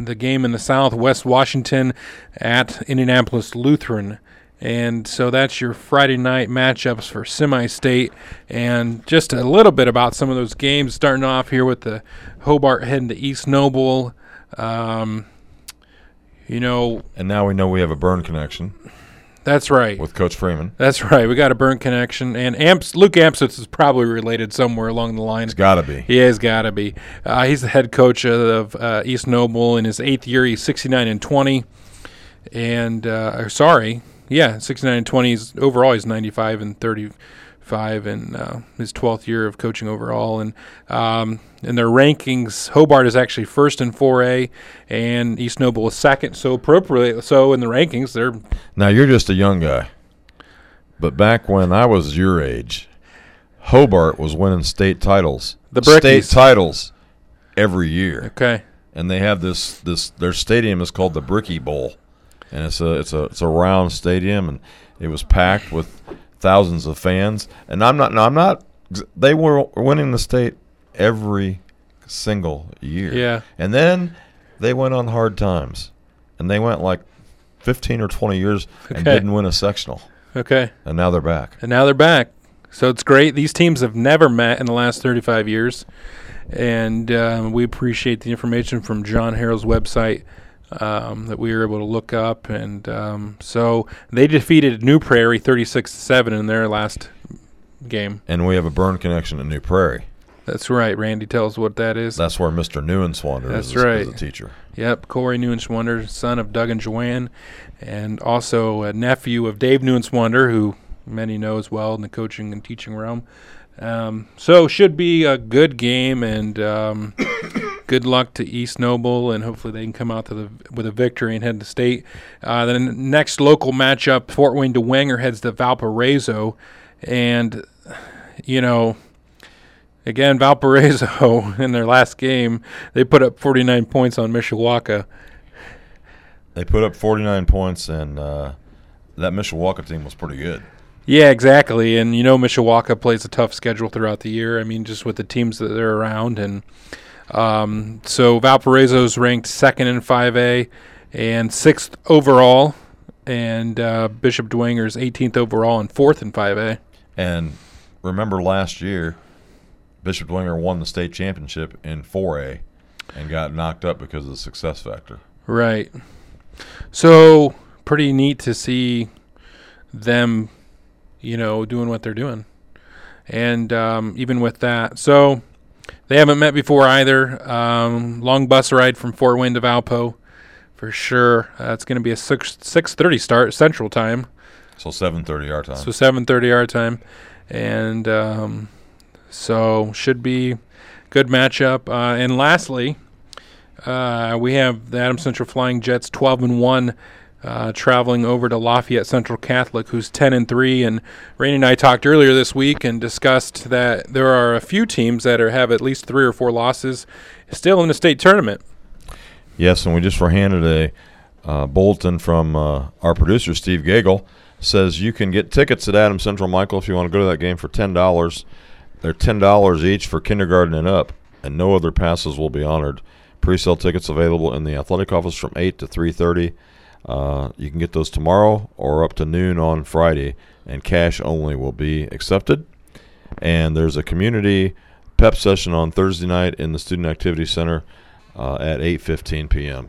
the game in the South, West Washington at Indianapolis Lutheran. And so that's your Friday night matchups for semi state. And just a little bit about some of those games, starting off here with the Hobart heading to East Noble. Um, you know, And now we know we have a Berne connection that's right. with Coach Freeman. That's right. We got a Berne connection, and Amps Luke Amstutz is probably related somewhere along the line. It's got to be. He has got to be. Uh, he's the head coach of uh, East Noble in his eighth year. He's sixty nine and twenty, and uh, sorry, yeah, sixty nine and twenty. He's, overall, he's ninety five and thirty 35 in uh, his 12th year of coaching overall. And um, in their rankings, Hobart is actually first in 4A, and East Noble is second. So appropriately, so in the rankings, they're Now you're just a young guy, but back when I was your age, Hobart was winning state titles. The state titles every year. Okay. And they have this this their stadium is called the Bricky Bowl, and it's a it's a it's a round stadium, and it was packed with thousands of fans. And I'm not no, I'm not. They were winning the state every single year. Yeah. And then they went on hard times, and they went like 15 or 20 years and Okay. didn't win a sectional. Okay. And now they're back. And now they're back. So it's great. These teams have never met in the last 35 years. And um, we appreciate the information from John Harrell's website um, that we were able to look up. And um, so they defeated New Prairie 36 7 in their last game. And we have a Berne connection to New Prairie. That's right. Randy tells what that is. That's where Mr. Neuenschwander That's is, right. is a teacher. Yep, Corey Neuenschwander, son of Doug and Joanne, and also a nephew of Dave Neuenschwander, who many know as well in the coaching and teaching realm. Um, so should be a good game, and um, good luck to East Noble, and hopefully they can come out to the with a victory and head to state. Uh, the next local matchup, Fort Wayne Dwenger heads to Valparaiso, and you know. Again, Valparaiso in their last game, they put up 49 points on Mishawaka. They put up 49 points, and uh, that Mishawaka team was pretty good. Yeah, exactly. And you know, Mishawaka plays a tough schedule throughout the year. I mean, just with the teams that they're around, and um, so Valparaiso's ranked second in 5A and sixth overall, and uh, Bishop Dwenger's 18th overall and fourth in 5A. And remember last year, Bishop Dwenger won the state championship in 4A and got knocked up because of the success factor. Right. So pretty neat to see them, you know, doing what they're doing, and um, even with that, so they haven't met before either. Um, long bus ride from Fort Wayne to Valpo, for sure. Uh, it's going to be a six six thirty start Central Time. So 7:30 our time. So seven thirty our time, and um, so should be good matchup. Uh, and lastly, uh, we have the Adams Central Flying Jets twelve and one. Uh, traveling over to Lafayette Central Catholic, who's 10 and 3. And Rainey and I talked earlier this week and discussed that there are a few teams that are, have at least three or four losses still in the state tournament. Yes, and we just were handed a uh, bulletin from uh, our producer Steve Gagel. Says you can get tickets at Adam Central Michael if you want to go to that game for ten dollars. They're ten dollars each for kindergarten and up, and no other passes will be honored. Pre-sale tickets available in the athletic office from eight to three thirty. Uh, you can get those tomorrow or up to noon on Friday, and cash only will be accepted. And there's a community pep session on Thursday night in the Student Activity Center uh, at 8:15 p.m.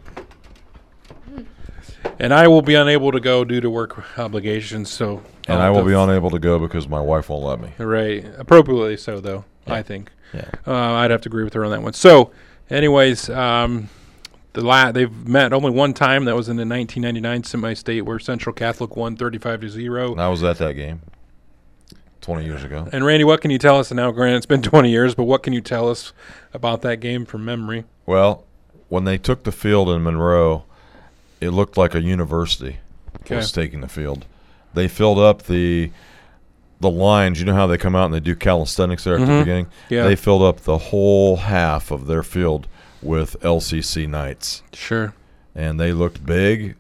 And I will be unable to go due to work obligations. So, And I'll I will be unable to go because my wife won't let me. Right, appropriately so, though. Yeah. I think. Yeah. Uh, I'd have to agree with her on that one. So, anyways, um, the la- they've met only one time. That was in the 1999 semi-state where Central Catholic won 35 to zero. And I was at that game 20 years ago. And Randy, what can you tell us? And now, granted, it's been 20 years, but what can you tell us about that game from memory? Well, when they took the field in Monroe, it looked like a university Okay. was taking the field. They filled up the the lines. You know how they come out and they do calisthenics there at the Mhm. beginning. Yeah. They filled up the whole half of their field with LCC Knights. Sure. And they looked big,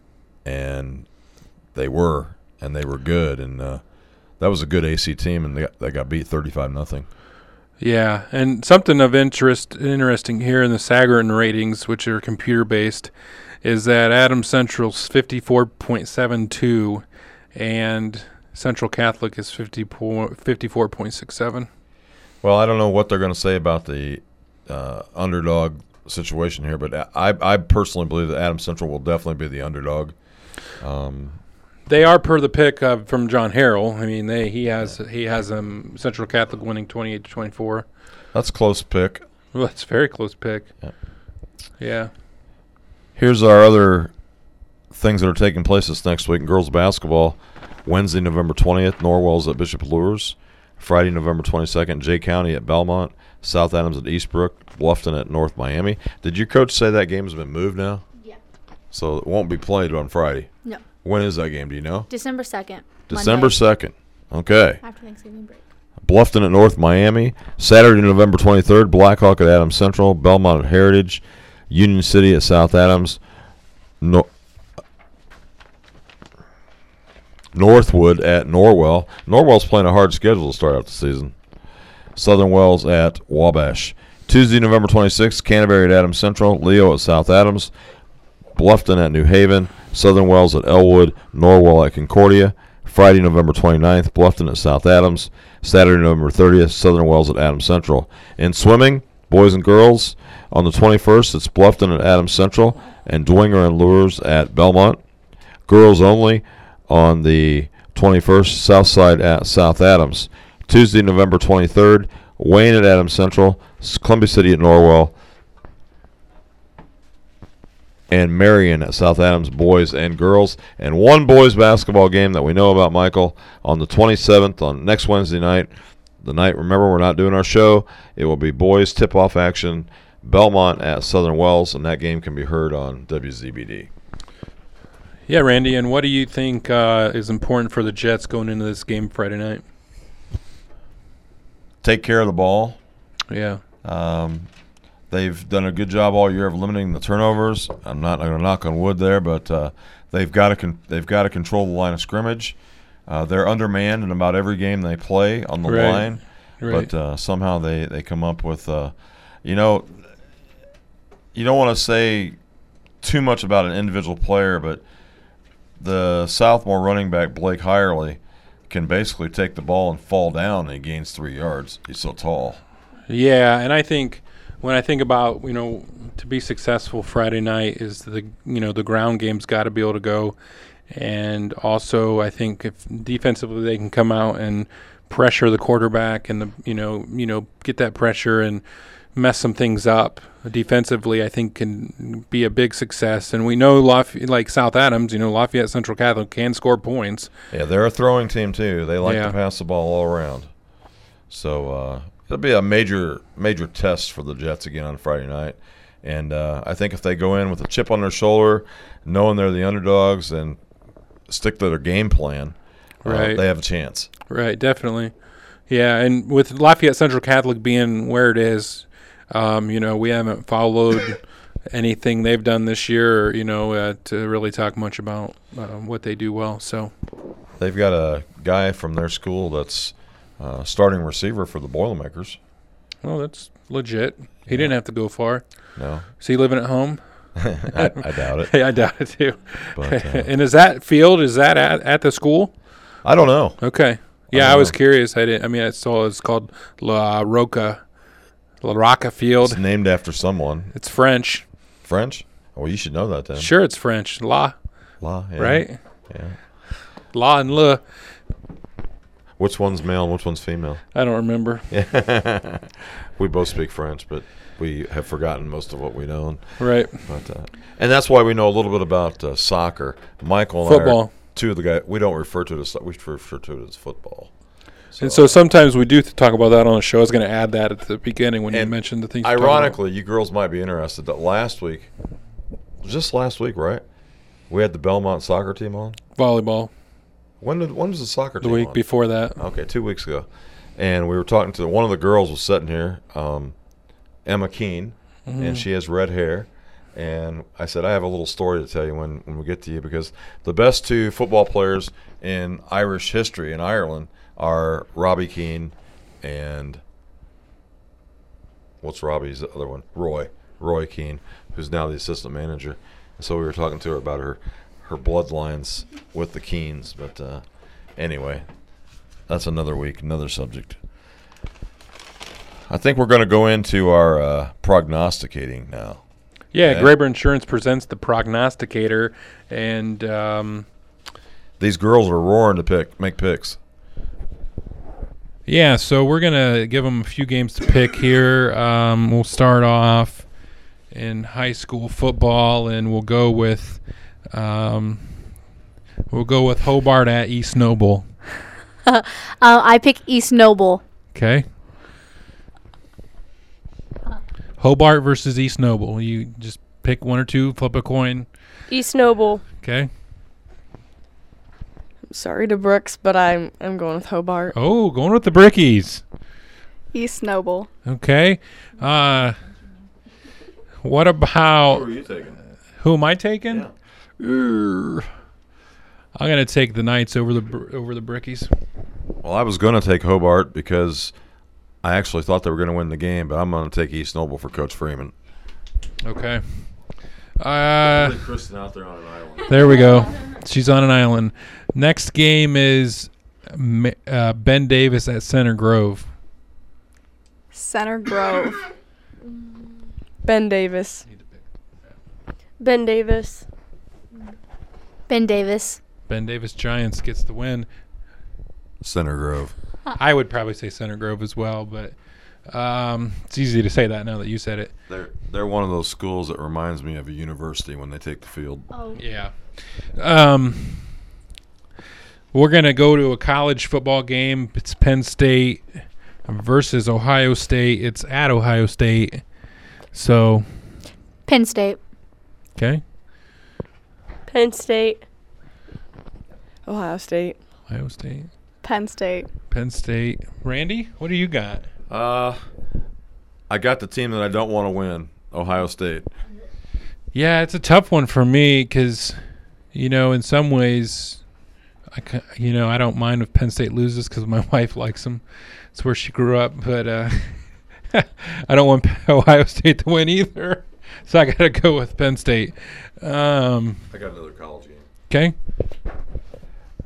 and they were, and they were good, and uh, that was a good AC team, and they got, they got beat thirty-five nothing. Yeah, and something of interest, interesting here in the Sagarin ratings, which are computer based, is that Adam Central's fifty four point seven two, and Central Catholic is 50 54 point six seven. Well, I don't know what they're going to say about the uh, underdog situation here, but I, I personally believe that Adam Central will definitely be the underdog. Um, They are per the pick uh, from John Harrell. I mean, they he has he has um, Central Catholic winning twenty eight to twenty four. that's close pick. Well, that's very close pick. Yeah. Yeah. Here's our other things that are taking place this next week in girls basketball. Wednesday, November 20th, Norwell's at Bishop Luers. Friday, November 22nd, Jay County at Belmont, South Adams at Eastbrook, Bluffton at North Miami. Did your coach say that game's been moved now? Yeah. So it won't be played on Friday. No. When is that game? Do you know? December 2nd. December 2nd. Okay. After Thanksgiving break. Bluffton at North Miami. Saturday, November 23rd, Blackhawk at Adams Central, Belmont at Heritage, Union City at South Adams, no- Northwood at Norwell. Norwell's playing a hard schedule to start out the season. Southern Wells at Wabash. Tuesday, November 26th, Canterbury at Adams Central, Leo at South Adams, Bluffton at New Haven, Southern Wells at Elwood, Norwell at Concordia. Friday, November 29th, Bluffton at South Adams. Saturday, November 30th, Southern Wells at Adams Central. In swimming, boys and girls, on the 21st, it's Bluffton at Adams Central and Dwenger and Luers at Belmont. Girls only on the 21st, Southside at South Adams. Tuesday, November 23rd, Wayne at Adams Central, Columbia City at Norwell, and Marion at South Adams, boys and girls. And one boys basketball game that we know about, Michael, on the 27th, on next Wednesday night. The night, remember, we're not doing our show. It will be boys tip off action, Belmont at Southern Wells, and that game can be heard on WZBD. Yeah, Randy, and what do you think uh, is important for the Jets going into this game Friday night? Take care of the ball. Yeah. Um, they've done a good job all year of limiting the turnovers. I'm not going to knock on wood there, but uh, they've got to con- they've got to control the line of scrimmage. Uh, they're undermanned in about every game they play on the Right. line, Right. but uh, somehow they, they come up with, uh, you know, you don't want to say too much about an individual player, but the sophomore running back Blake Hirely can basically take the ball and fall down and he gains three yards. He's so tall. Yeah, and I think when I think about you know to be successful Friday night is the you know the ground game's got to be able to go, and also I think if defensively they can come out and pressure the quarterback and the you know you know get that pressure and mess some things up defensively, I think can be a big success. And we know Lafayette, like South Adams, you know Lafayette Central Catholic can score points. Yeah, they're a throwing team too. They like Yeah. to pass the ball all around. So uh, it'll be a major, major test for the Jets again on Friday night. And uh, I think if they go in with a chip on their shoulder, knowing they're the underdogs, and stick to their game plan, uh, Right. they have a chance. Right, definitely. Yeah, and with Lafayette Central Catholic being where it is, um, you know, we haven't followed anything they've done this year, or, you know, uh, to really talk much about uh, what they do well. So, They've got a guy from their school that's uh, starting receiver for the Boilermakers. well, that's legit. He didn't have to go far. No. Is he living at home? I- I doubt it. Yeah, I doubt it too. But, uh, and is that field? Is that at, at the school? I don't know. Okay. Yeah, don't I, was know. curious. I didn't. I mean, I saw it's called La Roca, La Roca Field. It's named after someone. It's French. French? Well, you should know that then. Sure, it's French. La. La, yeah. Right? Yeah. La and Le. Which one's male and which one's female? I don't remember. We both speak French, but we have forgotten most of what we know. Right. But uh, and that's why we know a little bit about uh, soccer. Michael and I Football. are two of the guys. We don't refer to it as we refer to it as football. And so sometimes we do talk about that on the show. I was going to add that at the beginning when you mentioned the things. you talked about. Ironically, you girls might be interested. That last week, just last week, right? We had the Belmont soccer team on. volleyball. When did when was the soccer The team? week on? before that. Okay, two weeks ago, and we were talking to one of the girls was sitting here, um, Emma Keene, Mhm. and she has red hair. And I said I have a little story to tell you when, when we get to you because the best two football players in Irish history in Ireland are Robbie Keane and what's Robbie's the other one? Roy. Roy Keane, who's now the assistant manager. And so we were talking to her about her her bloodlines with the Keens. But uh, anyway, that's another week, another subject. I think we're going to go into our uh, prognosticating now. Yeah, Graber Insurance presents the prognosticator, and um, These girls are roaring to pick, make picks. Yeah, so we're gonna give them a few games to pick here. Um, we'll start off in high school football, and we'll go with um, we'll go with Hobart at East Noble. uh, I pick East Noble. Okay. Hobart versus East Noble. You just pick one or two, flip a coin. East Noble. Okay. Sorry to Brooks, but I'm I'm going with Hobart. Oh, going with the Brickies. East Noble. Okay. Uh, what about? Who are you taking? Who am I taking? Yeah. I'm gonna take the Knights over the br- over the Brickies. Well, I was going to take Hobart because I actually thought they were going to win the game, but I'm going to take East Noble for Coach Freeman. Okay. Uh, Kristen out there on an island. There we go. She's on an island. Next game is uh, Ben Davis at Center Grove. Center Grove. Ben Davis. Ben Davis. Ben Davis. Ben Davis Giants gets the win. Center Grove. I would probably say Center Grove as well, but um, it's easy to say that now that you said it. They're they're one of those schools that reminds me of a university when they take the field. Oh. Yeah. Um, we're gonna go to a college football game. It's Penn State versus Ohio State. It's at Ohio State. So Penn State. okay, Penn State. Ohio State. Ohio State, Penn State. Penn State. Randy, what do you got? Uh, I got the team that I don't want to win, Ohio State. Yeah, it's a tough one for me because, you know, in some ways, I you know I don't mind if Penn State loses because my wife likes them. It's where she grew up, but uh, I don't want Ohio State to win either. So I got to go with Penn State. Um, I got another college game. okay,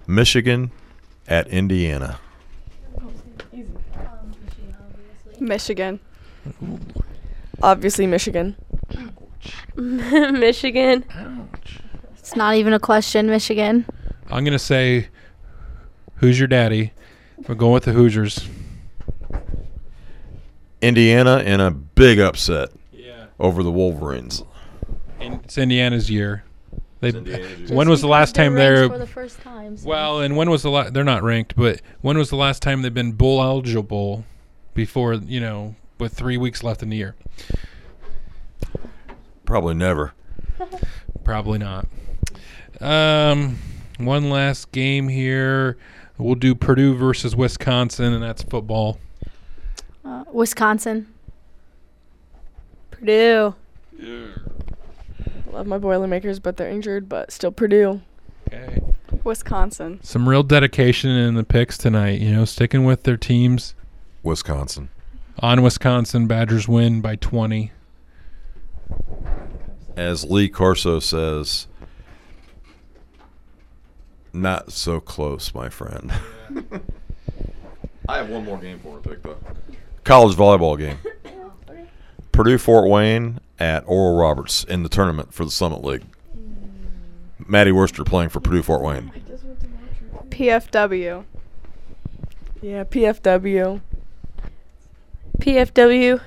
Michigan at Indiana. Michigan. Obviously Michigan. Michigan. Ouch. It's not even a question, Michigan. I'm gonna say, who's your daddy? We're going with the Hoosiers. Indiana in a big upset over the Wolverines. And it's Indiana's year. They, Indiana's year. when was the last time they're for the first time? so- Well, and when was the last? They're not ranked, but when was the last time they've been bowl eligible? Before you know, with three weeks left in the year, Probably never. probably not. Um, one last game here. We'll do Purdue versus Wisconsin, and that's football. Uh, Wisconsin. Purdue. Yeah. Love my Boilermakers, but they're injured, but still Purdue. Okay. Wisconsin. Some real dedication in the picks tonight. You know, sticking with their teams. Wisconsin. On Wisconsin, Badgers win by 20. As Lee Corso says, not so close, my friend. I have one more game for her picked up. College volleyball game. Purdue Fort Wayne at Oral Roberts in the tournament for the Summit League. Maddie Worcester playing for Purdue Fort Wayne. PFW. Yeah, PFW. PFW.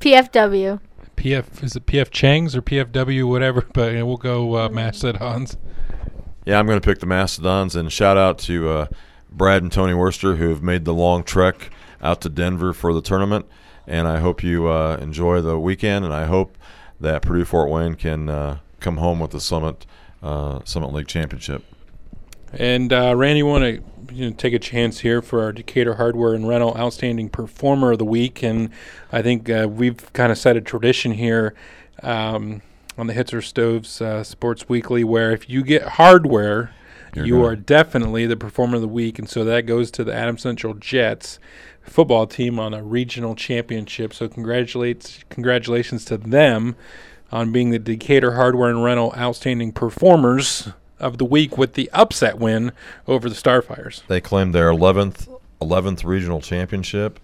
PFW. PF is it PF Chang's or PFW, whatever. But uh, we'll go uh, Mastodons. Yeah, I'm going to pick the Mastodons and shout out to uh, Brad and Tony Worcester who have made the long trek out to Denver for the tournament. And I hope you uh, enjoy the weekend. And I hope that Purdue Fort Wayne can uh, come home with the Summit uh, Summit League championship. And uh, Randy, want to you know, take a chance here for our Decatur Hardware and Rental Outstanding Performer of the Week, and I think uh, we've kind of set a tradition here um, on the Hitzer Stoves uh, Sports Weekly, where if you get hardware, You're you are definitely the Performer of the Week, and so that goes to the Adam Central Jets football team on a regional championship. So congratulates congratulations to them on being the Decatur Hardware and Rental Outstanding Performers of the week with the upset win over the Starfires. They claimed their 11th 11th regional championship,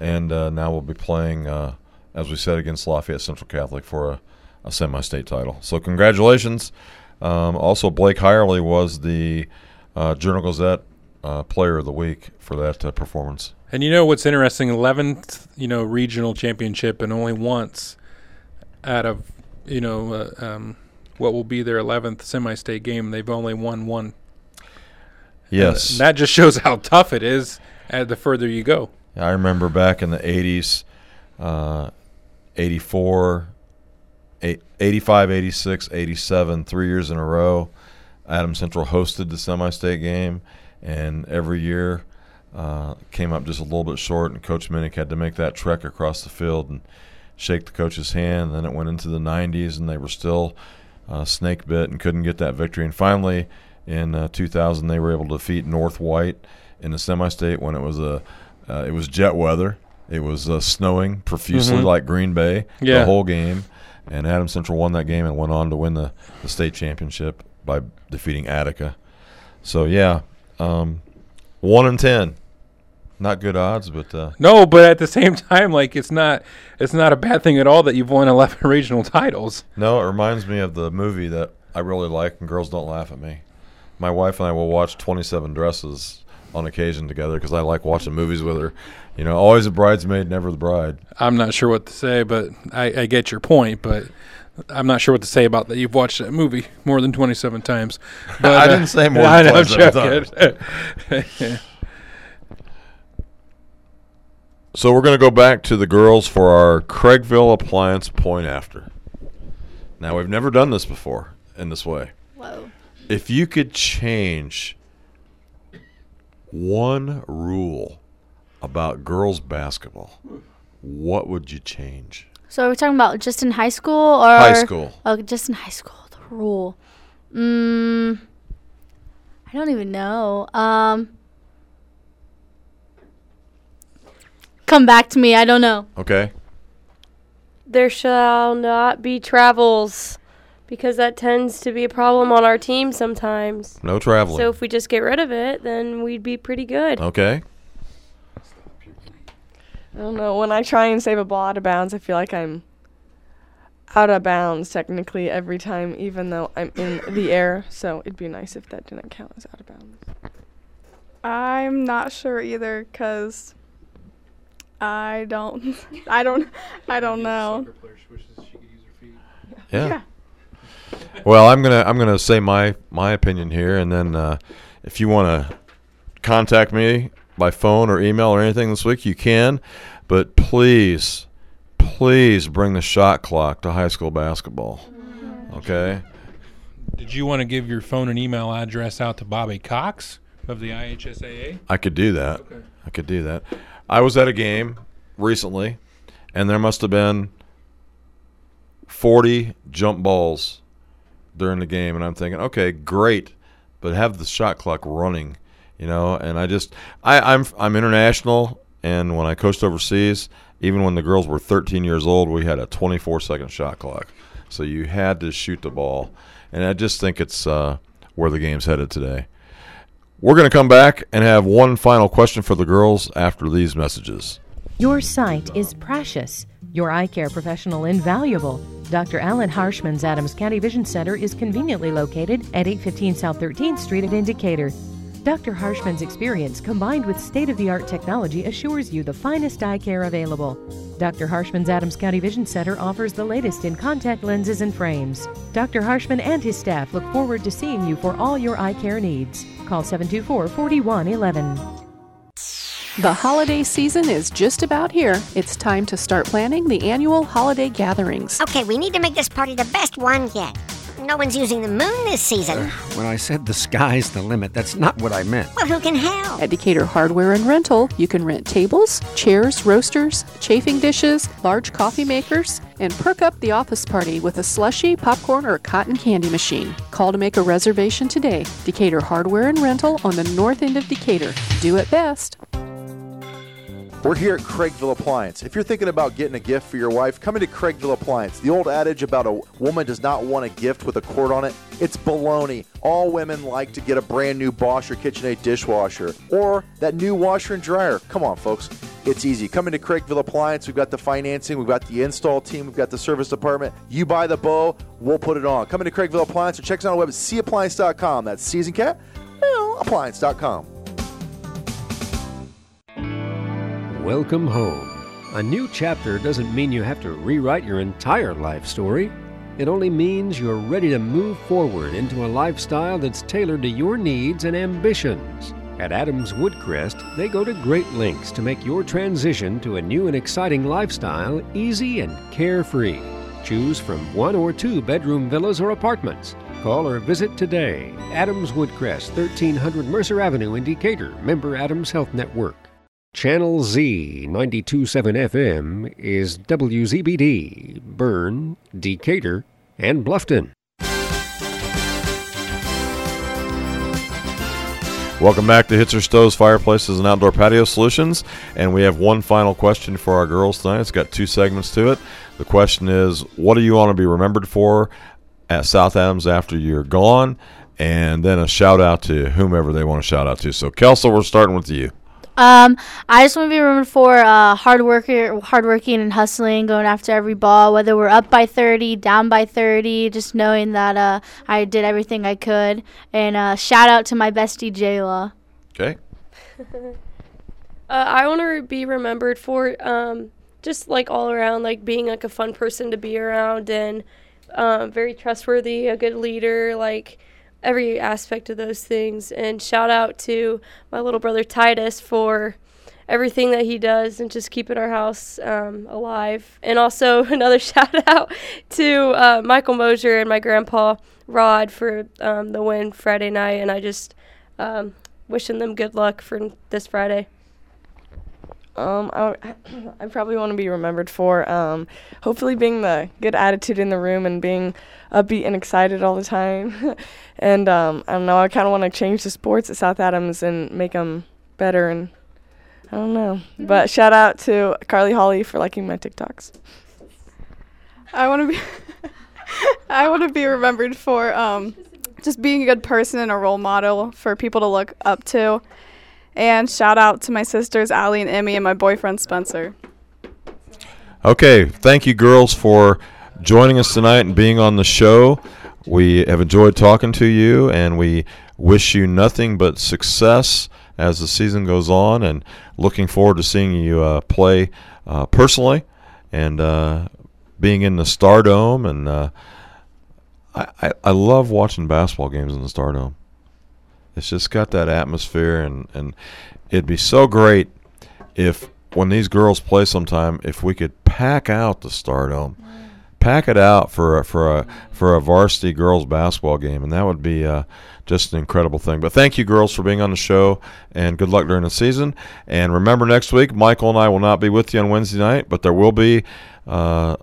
and uh, now will be playing, uh, as we said, against Lafayette Central Catholic for a, a semi-state title. So congratulations. Um, also, Blake Hirely was the uh, Journal Gazette uh, Player of the Week for that uh, performance. And you know what's interesting? Eleventh, you know, regional championship, and only once out of you know uh, um, what will be their eleventh semi-state game, they've only won one. Yes. And that just shows how tough it is uh, the further you go. I remember back in the 80s, uh, 84, eight- 85, 86, 87, three years in a row. Adam Central hosted the semi state game, and every year uh, came up just a little bit short, and Coach Minnick had to make that trek across the field and shake the coach's hand. And Then it went into the 90s, and they were still uh, snake bit and couldn't get that victory. And finally, in uh, 2000, they were able to defeat North White in the semi-state when it was a uh, it was jet weather. It was uh, snowing profusely Mhm. like Green Bay Yeah. the whole game, and Adam Central won that game and went on to win the, the state championship by defeating Attica. So yeah, um, one in ten, not good odds, but uh, No, but at the same time, like it's not it's not a bad thing at all that you've won 11 regional titles. No, it reminds me of the movie that I really like, and girls don't laugh at me. My wife and I will watch Twenty Seven Dresses on occasion together because I like watching movies with her. You know, always a bridesmaid, never the bride. I'm not sure what to say, but I, I get your point. But I'm not sure what to say about that. You've watched that movie more than 27 times. But, I uh, didn't say more I than know, 27 joking. So we're going to go back to the girls for our Craigville Appliance point after. Now we've never done this before in this way. Whoa. If you could change one rule about girls basketball, what would you change? So are we talking about just in high school or High school. Oh, just in high school. The rule. Mm, I don't even know. Um, come back to me. I don't know. Okay. There shall not be travels because that tends to be a problem on our team sometimes. No traveling. So if we just get rid of it, then we'd be pretty good. Okay. I don't know. When I try and save a ball out of bounds, I feel like I'm out of bounds technically every time, even though I'm in the air. So it'd be nice if that didn't count as out of bounds. I'm not sure either because I don't, I don't, I don't know. Yeah. Well, I'm gonna I'm gonna say my my opinion here, and then uh, if you want to contact me by phone or email or anything this week, you can. But please, please bring the shot clock to high school basketball. Okay. Did you want to give your phone and email address out to Bobby Cox of the IHSAA? I could do that. I could do that. I was at a game recently, and there must have been 40 jump balls during the game, and I'm thinking, okay, great, but have the shot clock running, you know. And I just, I, I'm I'm international, and when I coached overseas, even when the girls were 13 years old, we had a 24 second shot clock, so you had to shoot the ball, and I just think it's uh, where the game's headed today. We're going to come back and have one final question for the girls after these messages. Your sight is precious. Your eye care professional invaluable. Dr. Alan Harshman's Adams County Vision Center is conveniently located at 815 South 13th Street at in Decatur. Dr. Harshman's experience combined with state of the art technology assures you the finest eye care available. Dr. Harshman's Adams County Vision Center offers the latest in contact lenses and frames. Dr. Harshman and his staff look forward to seeing you for all your eye care needs. Call 724 4111. The holiday season is just about here. It's time to start planning the annual holiday gatherings. Okay, we need to make this party the best one yet. No one's using the moon this season. Uh, when I said the sky's the limit, that's not what I meant. Well, who can help? At Decatur Hardware and Rental, you can rent tables, chairs, roasters, chafing dishes, large coffee makers, and perk up the office party with a slushy, popcorn, or cotton candy machine. Call to make a reservation today. Decatur Hardware and Rental on the north end of Decatur. Do it best. We're here at Craigville Appliance. If you're thinking about getting a gift for your wife, come into Craigville Appliance. The old adage about a woman does not want a gift with a cord on it, it's baloney. All women like to get a brand new Bosch or KitchenAid dishwasher or that new washer and dryer. Come on, folks. It's easy. Come into Craigville Appliance. We've got the financing, we've got the install team, we've got the service department. You buy the bow, we'll put it on. Come into Craigville Appliance or check us out on the web at cappliance.com. That's season cat, well, appliance.com. Welcome home. A new chapter doesn't mean you have to rewrite your entire life story. It only means you're ready to move forward into a lifestyle that's tailored to your needs and ambitions. At Adams Woodcrest, they go to great lengths to make your transition to a new and exciting lifestyle easy and carefree. Choose from one or two bedroom villas or apartments. Call or visit today. Adams Woodcrest, 1300 Mercer Avenue in Decatur, member Adams Health Network. Channel Z 927 FM is WZBD, Berne, Decatur, and Bluffton. Welcome back to Hitzer Stoves Fireplaces and Outdoor Patio Solutions. And we have one final question for our girls tonight. It's got two segments to it. The question is What do you want to be remembered for at South Adams after you're gone? And then a shout out to whomever they want to shout out to. So, Kelsey, we're starting with you. Um, I just want to be remembered for uh, hard worker, hard working and hustling, going after every ball, whether we're up by 30, down by 30, just knowing that uh, I did everything I could. And uh, shout out to my bestie Jayla. Okay. uh, I want to be remembered for um, just like all around, like being like a fun person to be around and um, very trustworthy, a good leader, like every aspect of those things. And shout out to my little brother Titus for everything that he does and just keeping our house um, alive. And also another shout out to uh, Michael Mosier and my grandpa Rod for um, the win Friday night. And I just um, wishing them good luck for this Friday. Um, I, I probably want to be remembered for um, hopefully being the good attitude in the room and being upbeat and excited all the time. and um, I don't know, I kind of want to change the sports at South Adams and make them better. And I don't know. But shout out to Carly Holly for liking my TikToks. I want to be I want to be remembered for um, just being a good person and a role model for people to look up to. And shout out to my sisters, Allie and Emmy, and my boyfriend, Spencer. Okay. Thank you, girls, for joining us tonight and being on the show. We have enjoyed talking to you, and we wish you nothing but success as the season goes on, and looking forward to seeing you uh, play uh, personally and uh, being in the Stardome. And uh, I, I, I love watching basketball games in the Stardome. It's just got that atmosphere, and, and it'd be so great if when these girls play sometime, if we could pack out the Stardome, pack it out for a, for a for a varsity girls basketball game, and that would be uh, just an incredible thing. But thank you, girls, for being on the show, and good luck during the season. And remember, next week, Michael and I will not be with you on Wednesday night, but there will be uh,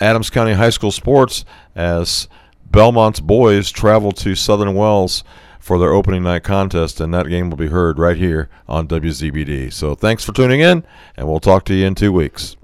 Adams County High School sports as Bellmont's boys travel to Southern Wells for their opening night contest, and that game will be heard right here on WZBD. So thanks for tuning in, and we'll talk to you in two weeks.